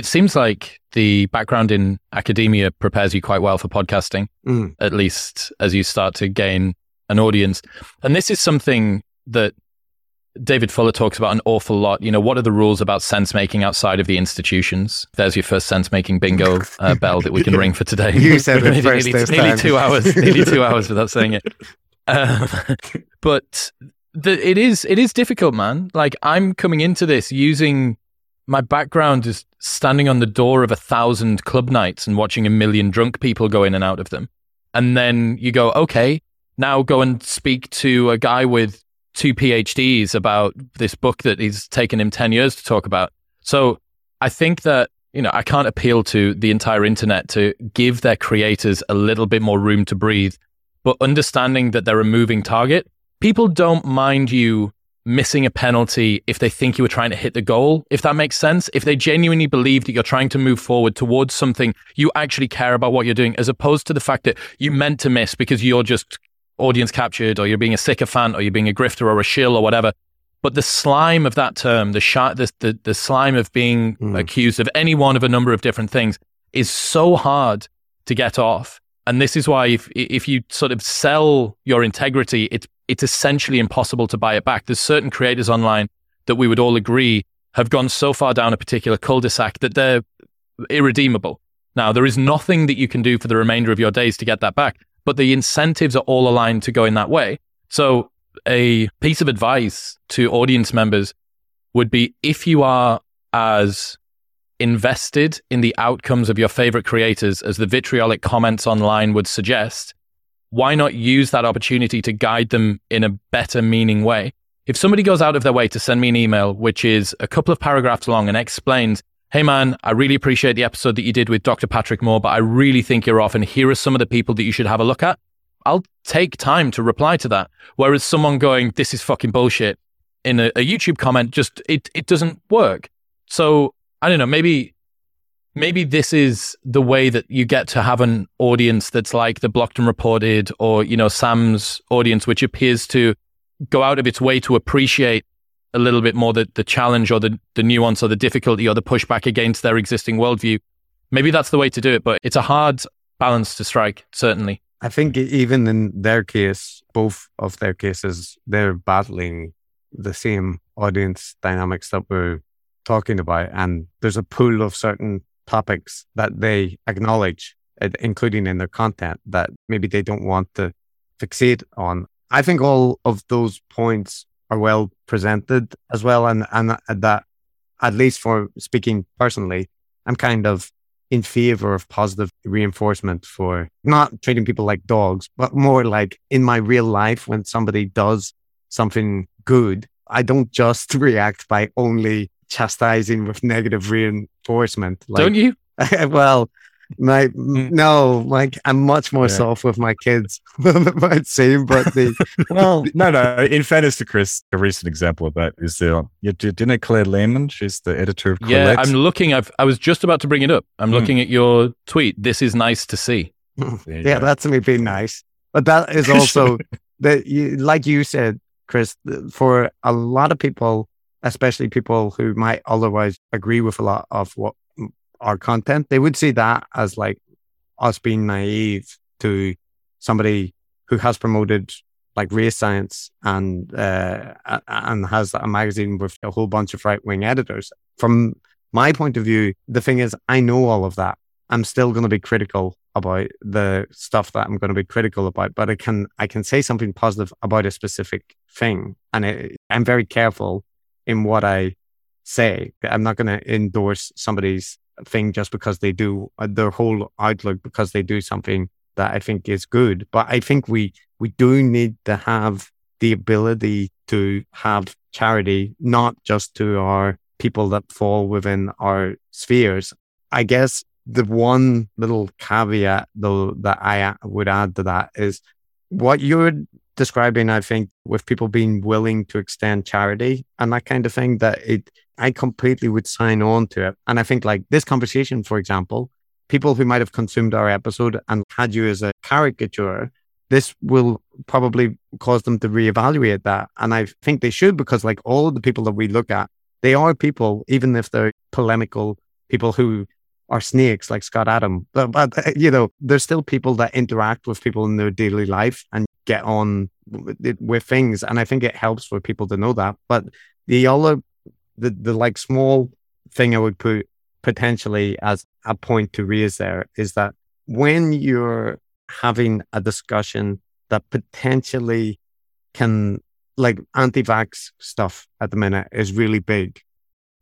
Speaker 3: it seems like the background in academia prepares you quite well for podcasting, mm. at least as you start to gain an audience. And this is something that David Fuller talks about an awful lot. You know, what are the rules about sense making outside of the institutions? There's your first sense making bingo uh, bell that we can ring for today.
Speaker 2: You said it first
Speaker 3: nearly, nearly two hours, nearly two hours without saying it. Um, but the, it is it is difficult, man. Like I'm coming into this using my background is standing on the door of a thousand club nights and watching a million drunk people go in and out of them. And then you go, okay, now go and speak to a guy with two PhDs about this book that he's taken him 10 years to talk about. So I think that, you know, I can't appeal to the entire internet to give their creators a little bit more room to breathe, but understanding that they're a moving target. People don't mind you missing a penalty if they think you were trying to hit the goal, if that makes sense. If they genuinely believe that you're trying to move forward towards something, you actually care about what you're doing, as opposed to the fact that you meant to miss because you're just audience captured or you're being a sycophant or you're being a grifter or a shill or whatever. But the slime of that term, the, the, the, the slime of being mm. accused of any one of a number of different things is so hard to get off. And this is why if, if you sort of sell your integrity, it's it's essentially impossible to buy it back. There's certain creators online that we would all agree have gone so far down a particular cul-de-sac that they're irredeemable. Now, there is nothing that you can do for the remainder of your days to get that back, but the incentives are all aligned to go in that way. So, a piece of advice to audience members would be if you are as invested in the outcomes of your favorite creators as the vitriolic comments online would suggest, why not use that opportunity to guide them in a better meaning way? If somebody goes out of their way to send me an email, which is a couple of paragraphs long and explains, Hey man, I really appreciate the episode that you did with Dr. Patrick Moore, but I really think you're off. And here are some of the people that you should have a look at. I'll take time to reply to that. Whereas someone going, this is fucking bullshit in a, a YouTube comment, just, it, it doesn't work. So I don't know, maybe maybe this is the way that you get to have an audience that's like the blocked and reported or you know sam's audience which appears to go out of its way to appreciate a little bit more the, the challenge or the, the nuance or the difficulty or the pushback against their existing worldview. Maybe that's the way to do it but it's a hard balance to strike certainly.
Speaker 2: I think even in their case both of their cases they're battling the same audience dynamics that we're talking about and there's a pool of certain topics that they acknowledge, uh, including in their content, that maybe they don't want to fixate on. I think all of those points are well presented as well. And, and that, at least for speaking personally, I'm kind of in favor of positive reinforcement for not treating people like dogs, but more like in my real life when somebody does something good, I don't just react by only chastising with negative reinforcement.
Speaker 3: Like, Don't you?
Speaker 2: well, my mm. no, like I'm much more yeah. soft with my kids than it might seem. But the
Speaker 1: well, no, no. In fairness to Chris, a recent example of that is the you know Claire Lehmann. She's the editor of
Speaker 3: Quillette. Yeah, I'm looking. I've, I was just about to bring it up. I'm mm. looking at your tweet. This is nice to see.
Speaker 2: yeah, go. that's me being nice. But that is also that you, like you said, Chris. For a lot of people, especially people who might otherwise agree with a lot of what our content, they would see that as like us being naive to somebody who has promoted like race science and uh, and has a magazine with a whole bunch of right wing editors. From my point of view, the thing is, I know all of that. I'm still going to be critical about the stuff that I'm going to be critical about, but I can I can say something positive about a specific thing, and it, I'm very careful in what I say. I'm not going to endorse somebody's thing just because they do uh, their whole outlook because they do something that I think is good. But I think we we do need to have the ability to have charity, not just to our people that fall within our spheres. I guess the one little caveat though that I would add to that is what you're describing, I think, with people being willing to extend charity and that kind of thing, that it I completely would sign on to it. And I think like this conversation, for example, people who might have consumed our episode and had you as a caricature, this will probably cause them to reevaluate that. And I think they should because like all the people that we look at, they are people, even if they're polemical people who are snakes like Scott Adam. But, but you know, there's still people that interact with people in their daily life and get on with, things. And I think it helps for people to know that. But the other, the, the like small thing I would put potentially as a point to raise there is that when you're having a discussion that potentially can like anti-vax stuff at the minute is really big.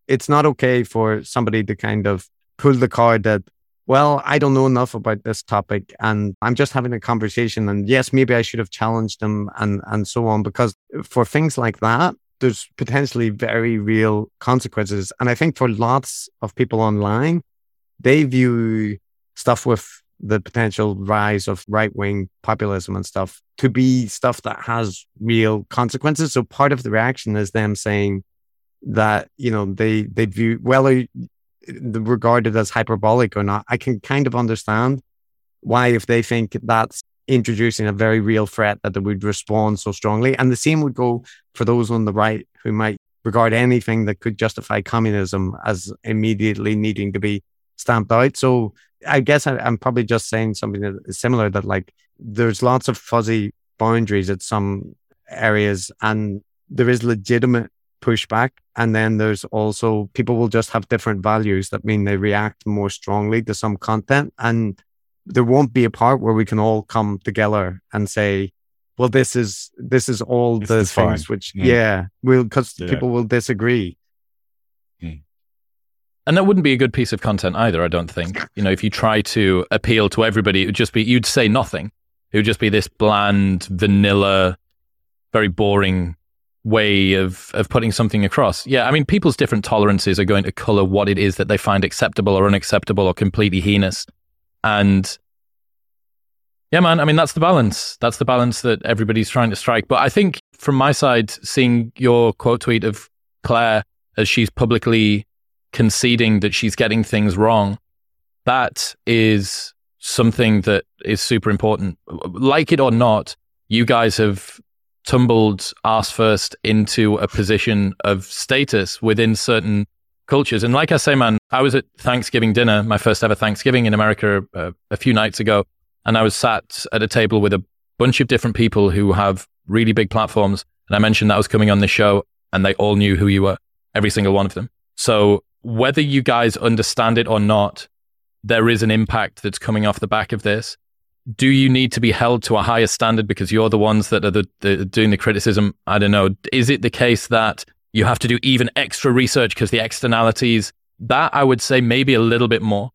Speaker 2: It's not okay for somebody to kind of pull the card that, well, I don't know enough about this topic and I'm just having a conversation. And yes, maybe I should have challenged them and, and so on, because for things like that, there's potentially very real consequences. And I think for lots of people online, they view stuff with the potential rise of right wing populism and stuff to be stuff that has real consequences. So part of the reaction is them saying that, you know, they, they view whether regarded as hyperbolic or not. I can kind of understand why, if they think that's introducing a very real threat, that they would respond so strongly. And the same would go for those on the right who might regard anything that could justify communism as immediately needing to be stamped out. So I guess I, am probably just saying something that is similar that like there's lots of fuzzy boundaries at some areas and there is legitimate pushback. And then there's also people will just have different values that mean they react more strongly to some content. And there won't be a part where we can all come together and say, well, this is this is all this the is things fine. which yeah, yeah will because yeah. people will disagree.
Speaker 3: And that wouldn't be a good piece of content either, I don't think. You know, if you try to appeal to everybody, it would just be you'd say nothing. It would just be this bland, vanilla, very boring way of of putting something across. Yeah, I mean, people's different tolerances are going to color what it is that they find acceptable or unacceptable or completely heinous. And yeah, man, I mean, that's the balance. That's the balance that everybody's trying to strike. But I think from my side, seeing your quote tweet of Claire as she's publicly conceding that she's getting things wrong, that is something that is super important. Like it or not, you guys have tumbled ass first into a position of status within certain cultures. And like I say, man, I was at Thanksgiving dinner, my first ever Thanksgiving in America uh, a few nights ago. And I was sat at a table with a bunch of different people who have really big platforms. And I mentioned that I was coming on this show and they all knew who you were, every single one of them. So whether you guys understand it or not, there is an impact that's coming off the back of this do you need to be held to a higher standard because you're the ones that are the, the, doing the criticism? I don't know. Is it the case that you have to do even extra research because the externalities, that I would say maybe a little bit more.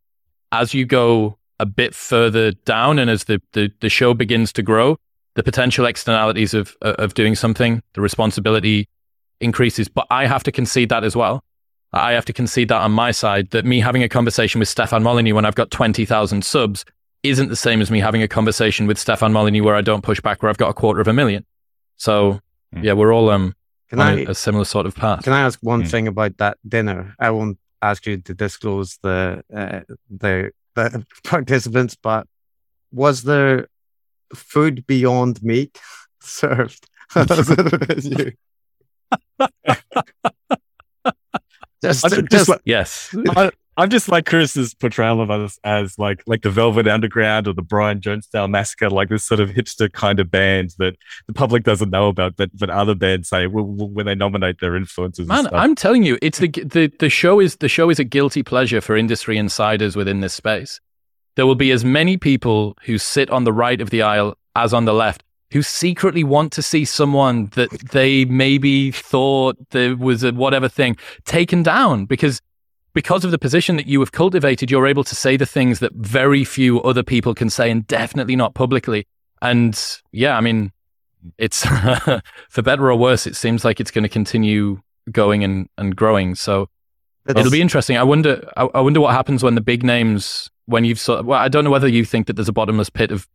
Speaker 3: As you go a bit further down and as the, the, the show begins to grow, the potential externalities of, of doing something, the responsibility increases. But I have to concede that as well. I have to concede that on my side that me having a conversation with Stefan Molyneux when I've got 20,000 subs isn't the same as me having a conversation with Stefan Molyneux where I don't push back where I've got a quarter of a million. So mm. yeah, we're all um can on I, a, a, similar sort of path.
Speaker 2: Can I ask one mm. thing about that dinner? I won't ask you to disclose the uh, the the participants, but was there food beyond meat served
Speaker 3: just, just, just, yes.
Speaker 1: I, I'm just like Chris's portrayal of us as like like the Velvet Underground or the Brian Jonestown Massacre, like this sort of hipster kind of band that the public doesn't know about, but but other bands say when they nominate their influences.
Speaker 3: Man, I'm telling you, it's the the the show is the show is a guilty pleasure for industry insiders within this space. there will be as many people who sit on the right of the aisle as on the left who secretly want to see someone that they maybe thought there was a whatever thing taken down because because of the position that you have cultivated you're able to say the things that very few other people can say and definitely not publicly and yeah i mean it's for better or worse it seems like it's going to continue going and, and growing so That's, it'll be interesting i wonder I, I wonder what happens when the big names when you've sort of, well i don't know whether you think that there's a bottomless pit of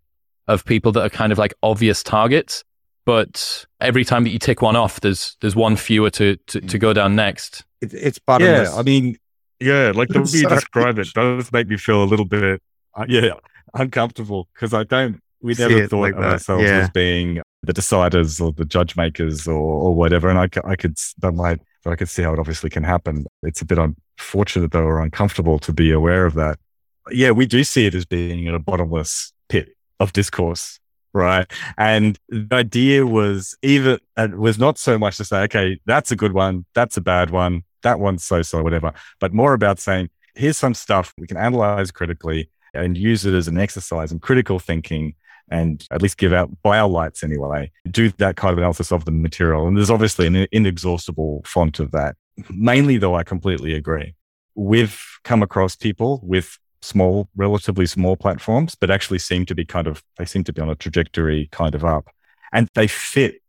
Speaker 3: of people that are kind of like obvious targets. But every time that you tick one off, there's there's one fewer to to, to mm. go down next.
Speaker 2: It, it's bottomless.
Speaker 1: Yeah, I mean, yeah, like the way you describe it does make me feel a little bit, uh, yeah, uncomfortable because I don't. We never thought like of that. ourselves yeah. as being the deciders or the judge makers or, or whatever. And I, I could, that might, I could see how it obviously can happen. It's a bit unfortunate though, or uncomfortable to be aware of that. Yeah, we do see it as being in a bottomless pit of discourse right and the idea was even uh, was not so much to say okay that's a good one that's a bad one that one's so so whatever. But more about saying here's some stuff we can analyze critically and use it as an exercise in critical thinking and at least give out by our lights anyway. Do that kind of analysis of the material. And there's obviously an inexhaustible font of that. Mainly though i completely agree. We've come across people with small, relatively small platforms, but actually seem to be kind of, they seem to be on a trajectory kind of up. And they fit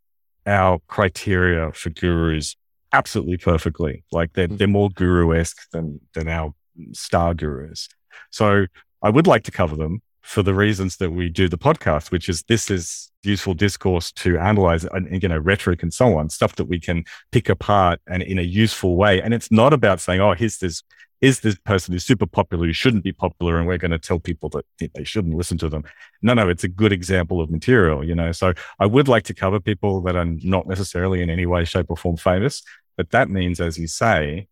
Speaker 1: our criteria for gurus absolutely perfectly. Like they're, they're more guru esque than, than our star gurus. So I would like to cover them for the reasons that we do the podcast, which is this is useful discourse to analyze and, you know, rhetoric and so on, stuff that we can pick apart and in a useful way. And it's not about saying, oh, here's this is this person who's super popular who shouldn't be popular and we're going to tell people that they shouldn't listen to them no no it's a good example of material you know so i would like to cover people that are not necessarily in any way shape or form famous but that means as you say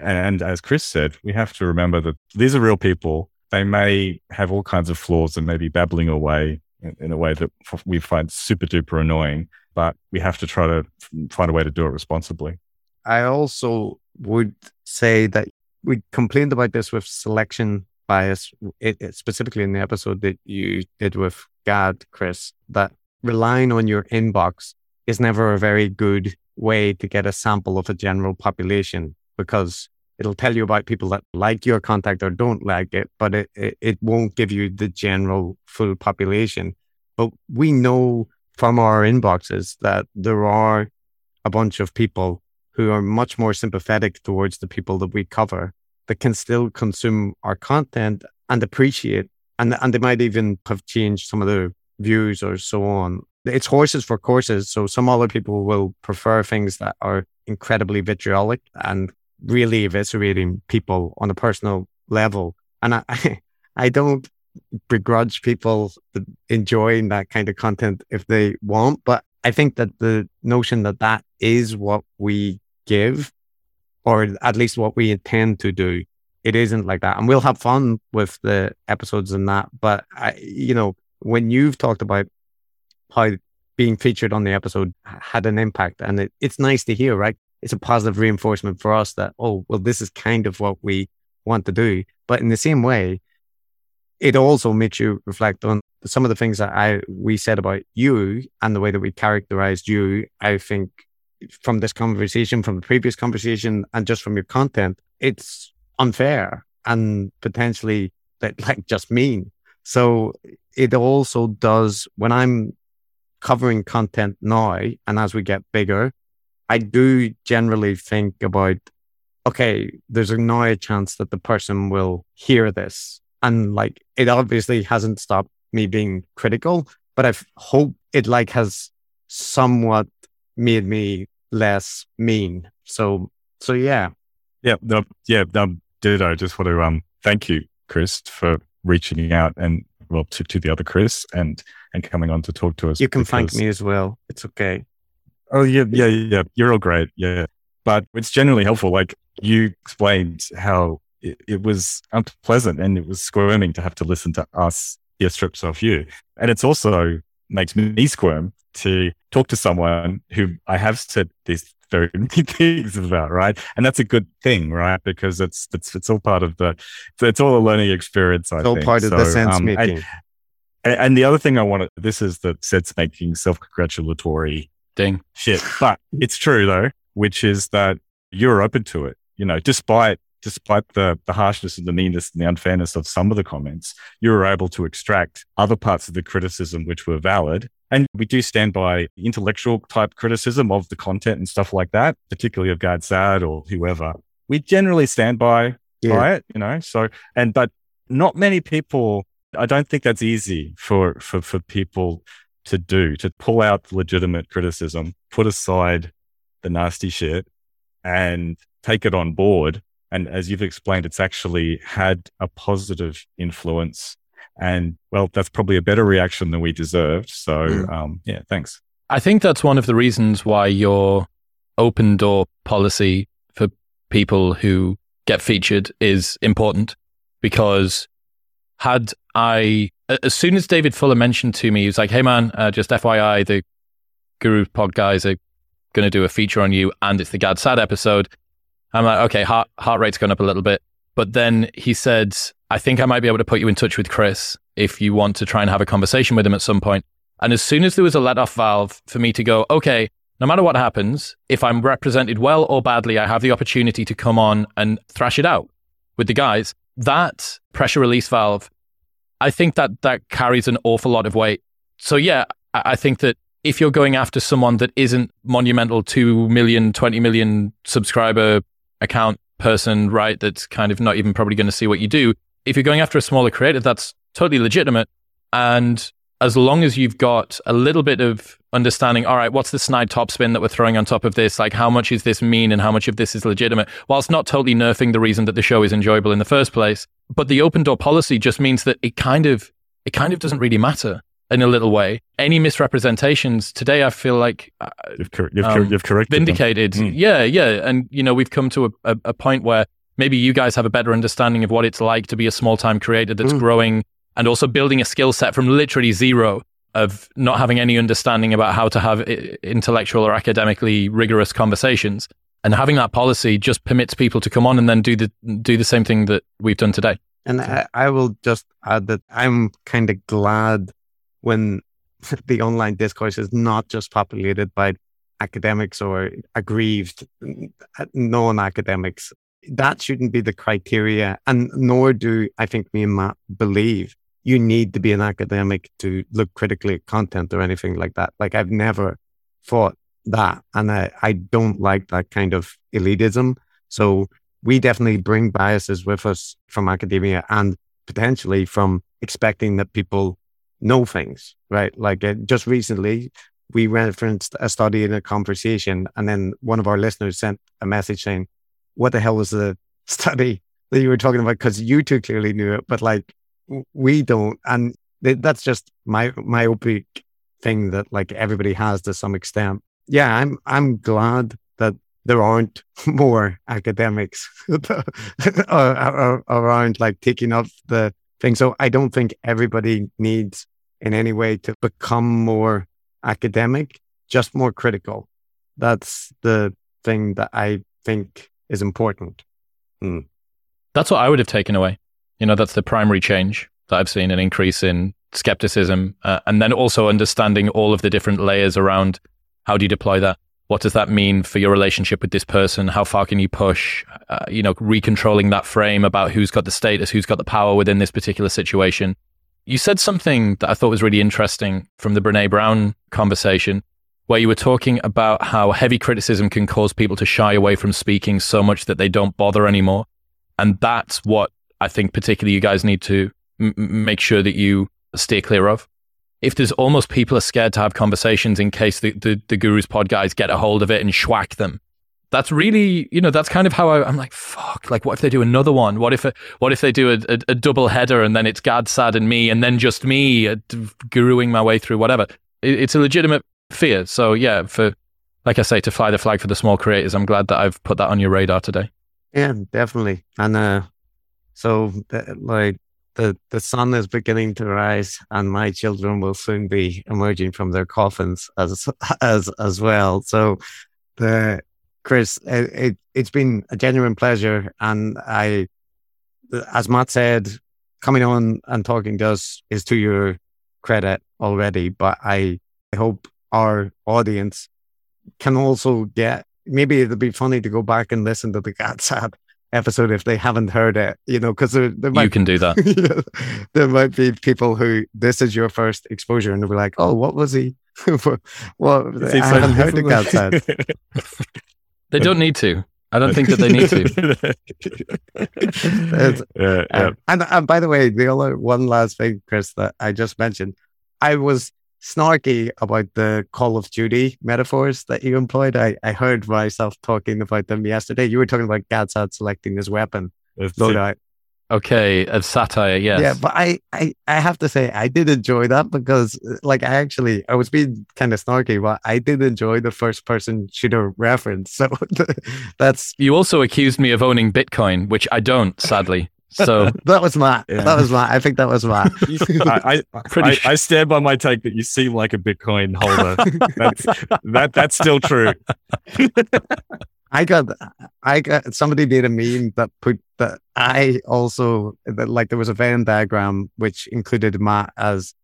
Speaker 1: and as chris said we have to remember that these are real people they may have all kinds of flaws and maybe babbling away in a way that we find super duper annoying but we have to try to find a way to do it responsibly.
Speaker 2: I also would say that we complained about this with selection bias, it, it, specifically in the episode that you did with Gad, Chris, that relying on your inbox is never a very good way to get a sample of a general population because it'll tell you about people that like your contact or don't like it, but it, it, it won't give you the general full population. But we know from our inboxes that there are a bunch of people who are much more sympathetic towards the people that we cover that can still consume our content and appreciate and and they might even have changed some of their views or so on. It's horses for courses. So some other people will prefer things that are incredibly vitriolic and really eviscerating people on a personal level. And I, I don't begrudge people enjoying that kind of content if they want, but I think that the notion that that is what we give, or at least what we intend to do. It isn't like that. And we'll have fun with the episodes and that. But, I, you know, when you've talked about how being featured on the episode had an impact, and it, it's nice to hear, right? It's a positive reinforcement for us that, oh, well, this is kind of what we want to do. But in the same way, it also makes you reflect on some of the things that I we said about you and the way that we characterized you. I think from this conversation, from the previous conversation, and just from your content, it's unfair and potentially that like just mean. So it also does when I'm covering content now, and as we get bigger, I do generally think about okay, there's a now a chance that the person will hear this. And like it obviously hasn't stopped me being critical, but I hope it like has somewhat made me less mean. So, so yeah.
Speaker 1: Yeah. No, yeah. No, ditto. Just want to, um, thank you, Chris, for reaching out and well, to, to the other Chris and, and coming on to talk to us.
Speaker 2: You can thank me as well. It's okay.
Speaker 1: Oh yeah. Yeah. Yeah. You're all great. Yeah. But it's generally helpful. Like you explained how it, it was unpleasant and it was squirming to have to listen to us hear strips of you. And it's also makes me squirm to talk to someone who I have said these very many things about, right? And that's a good thing, right? Because it's it's it's all part of the it's all a learning experience. I
Speaker 2: it's all
Speaker 1: think.
Speaker 2: part of
Speaker 1: so,
Speaker 2: the sense
Speaker 1: um,
Speaker 2: making.
Speaker 1: And, and the other thing I want to this is the sense making, self congratulatory
Speaker 3: Ding.
Speaker 1: shit. But it's true though, which is that you're open to it. You know, despite despite the the harshness and the meanness and the unfairness of some of the comments, you were able to extract other parts of the criticism which were valid. And we do stand by intellectual type criticism of the content and stuff like that, particularly of Gad Saad or whoever. We generally stand by
Speaker 2: Yeah.
Speaker 1: by it, you know. So and but not many people I don't think that's easy for for for people to do, to pull out legitimate criticism, put aside the nasty shit and take it on board. And as you've explained, it's actually had a positive influence. And well, that's probably a better reaction than we deserved. So,
Speaker 2: Mm.
Speaker 1: um, yeah, thanks.
Speaker 3: I think that's one of the reasons why your open door policy for people who get featured is important because had I, as soon as David Fuller mentioned to me, he was like, hey man, uh, just FYI, the Guru Pod guys are going to do a feature on you and it's the Gad Saad episode. I'm like, okay, heart, heart rate's gone up a little bit. But then he said, I think I might be able to put you in touch with Chris if you want to try and have a conversation with him at some point. And as soon as there was a let off valve for me to go, okay, no matter what happens, if I'm represented well or badly, I have the opportunity to come on and thrash it out with the guys. That pressure release valve, I think that that carries an awful lot of weight. So yeah, I, think that if you're going after someone that isn't monumental 2 million, 20 million subscriber account person, right, that's kind of not even probably going to see what you do. If you're going after a smaller creator, that's totally legitimate. And as long as you've got a little bit of understanding, all right, what's the snide topspin that we're throwing on top of this? Like, how much is this mean and how much of this is legitimate? Whilst not totally nerfing the reason that the show is enjoyable in the first place. But the open door policy just means that it kind of, it kind of doesn't really matter in a little way. Any misrepresentations today, I feel like uh,
Speaker 1: You've, cor- you've, cor-
Speaker 3: Um,
Speaker 1: you've corrected
Speaker 3: vindicated.
Speaker 1: Mm.
Speaker 3: Yeah, yeah. And, you know, we've come to a, a, a point where maybe you guys have a better understanding of what it's like to be a small time creator that's
Speaker 2: Mm.
Speaker 3: growing and also building a skill set from literally zero of not having any understanding about how to have eh, intellectual or academically rigorous conversations. And having that policy just permits people to come on and then do the do the same thing that we've done today.
Speaker 2: And I, I will just add that I'm kind of glad when the online discourse is not just populated by academics or aggrieved mm, non academics. That shouldn't be the criteria. And nor do I think me and Matt believe you need to be an academic to look critically at content or anything like that. Like I've never thought that. And I, I don't like that kind of elitism. So we definitely bring biases with us from academia and potentially from expecting that people know things, right? Like uh, just recently, we referenced a study in a conversation, and then one of our listeners sent a message saying, What the hell was the study that you were talking about? Because you two clearly knew it, but like we don't. And that's just my myopic thing that like everybody has to some extent. Yeah, I'm I'm glad that there aren't more academics around like taking up the thing. So I don't think everybody needs in any way to become more academic, just more critical. That's the thing that I think is important. Hmm.
Speaker 3: That's what I would have taken away. You know, that's the primary change that I've seen an increase in skepticism. Uh, and then also understanding all of the different layers around how do you deploy that? What does that mean for your relationship with this person? How far can you push? Uh, you know, recontrolling that frame about who's got the status, who's got the power within this particular situation. You said something that I thought was really interesting from the Brene Brown conversation, where you were talking about how heavy criticism can cause people to shy away from speaking so much that they don't bother anymore. And that's what I think, particularly, you guys need to m- make sure that you stay clear of. If there's almost people are scared to have conversations in case the, the, the Guru's Pod guys get a hold of it and schwack them. That's really, you know, that's kind of how I, I'm like, fuck. Like, what if they do another one? What if, what if they do a, a, a double header and then it's Gad, Saad, and me, and then just me uh, guruing my way through whatever? It, it's a legitimate fear. So yeah, for like I say, to fly the flag for the small creators, I'm glad that I've put that on your radar today.
Speaker 2: Yeah, definitely. And uh, so, the, like, the, the sun is beginning to rise, and my children will soon be emerging from their coffins as as as well. So, the Chris, it, it, it's been a genuine pleasure. And I, as Matt said, coming on and talking to us is to your credit already. But I, I hope our audience can also get maybe it'll be funny to go back and listen to the cats Gad Saad episode if they haven't heard it, you know, because there, there might,
Speaker 3: you can do that.
Speaker 2: there might be people who this is your first exposure and they'll be like, oh, what was he? well, I haven't heard the Gad Saad.
Speaker 3: they don't need to. I don't think that they need
Speaker 2: to. yeah, yeah. and, and by the way, the only one last thing, Chris, that I just mentioned, I was snarky about the Call of Duty metaphors that you employed. I, I heard myself talking about them yesterday. You were talking about Gad Saad selecting his weapon loadout.
Speaker 3: Okay, a satire, yes.
Speaker 2: Yeah, but I, I, I have to say I did enjoy that because like I actually I was being kind of snarky, but I did enjoy the first person shooter reference. So that's
Speaker 3: You also accused me of owning Bitcoin, which I don't, sadly. So
Speaker 2: that was Matt. Yeah. That was Matt. I think that was Matt.
Speaker 1: I, I, I, I, stand by my take that you seem like a Bitcoin holder. that's, that that's still true.
Speaker 2: I got, I got somebody made a meme that put that I also that like there was a Venn diagram which included Matt as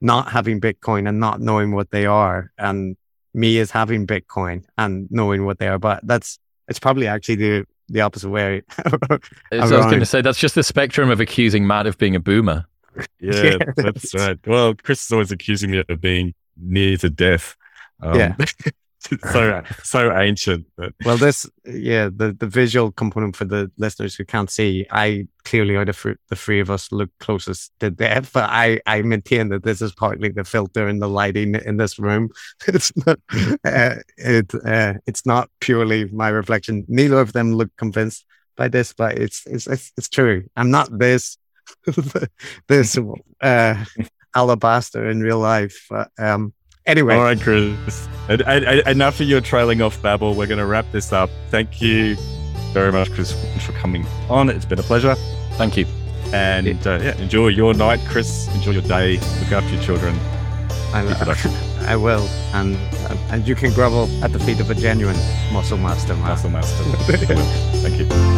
Speaker 2: not having Bitcoin and not knowing what they are, and me as having Bitcoin and knowing what they are. But that's it's probably actually the the opposite way.
Speaker 3: I was going to say that's just the spectrum of accusing Matt of being a boomer.
Speaker 1: Yeah, yeah that's right. Well, Chris is always accusing me of being near to death.
Speaker 2: Um, yeah.
Speaker 1: so so ancient.
Speaker 2: But. Well, this yeah the the visual component for the listeners who can't see, I clearly out of the three of us look closest to death, but I I maintain that this is partly the filter and the lighting in this room. It's not uh, it uh, it's not purely my reflection. Neither of them look convinced by this, but it's it's it's, it's true. I'm not this this uh, alabaster in real life. But, um, Anyway.
Speaker 1: All right, Chris. enough of your trailing off babble. We're going to wrap this up. Thank you very much, Chris, for coming on. It's been a pleasure.
Speaker 3: Thank you.
Speaker 1: And uh, yeah, enjoy your night, Chris. Enjoy your day. Look after your children.
Speaker 2: I, I will. And and you can grovel at the feet of a genuine muscle master.
Speaker 1: Man. Muscle master. Thank you.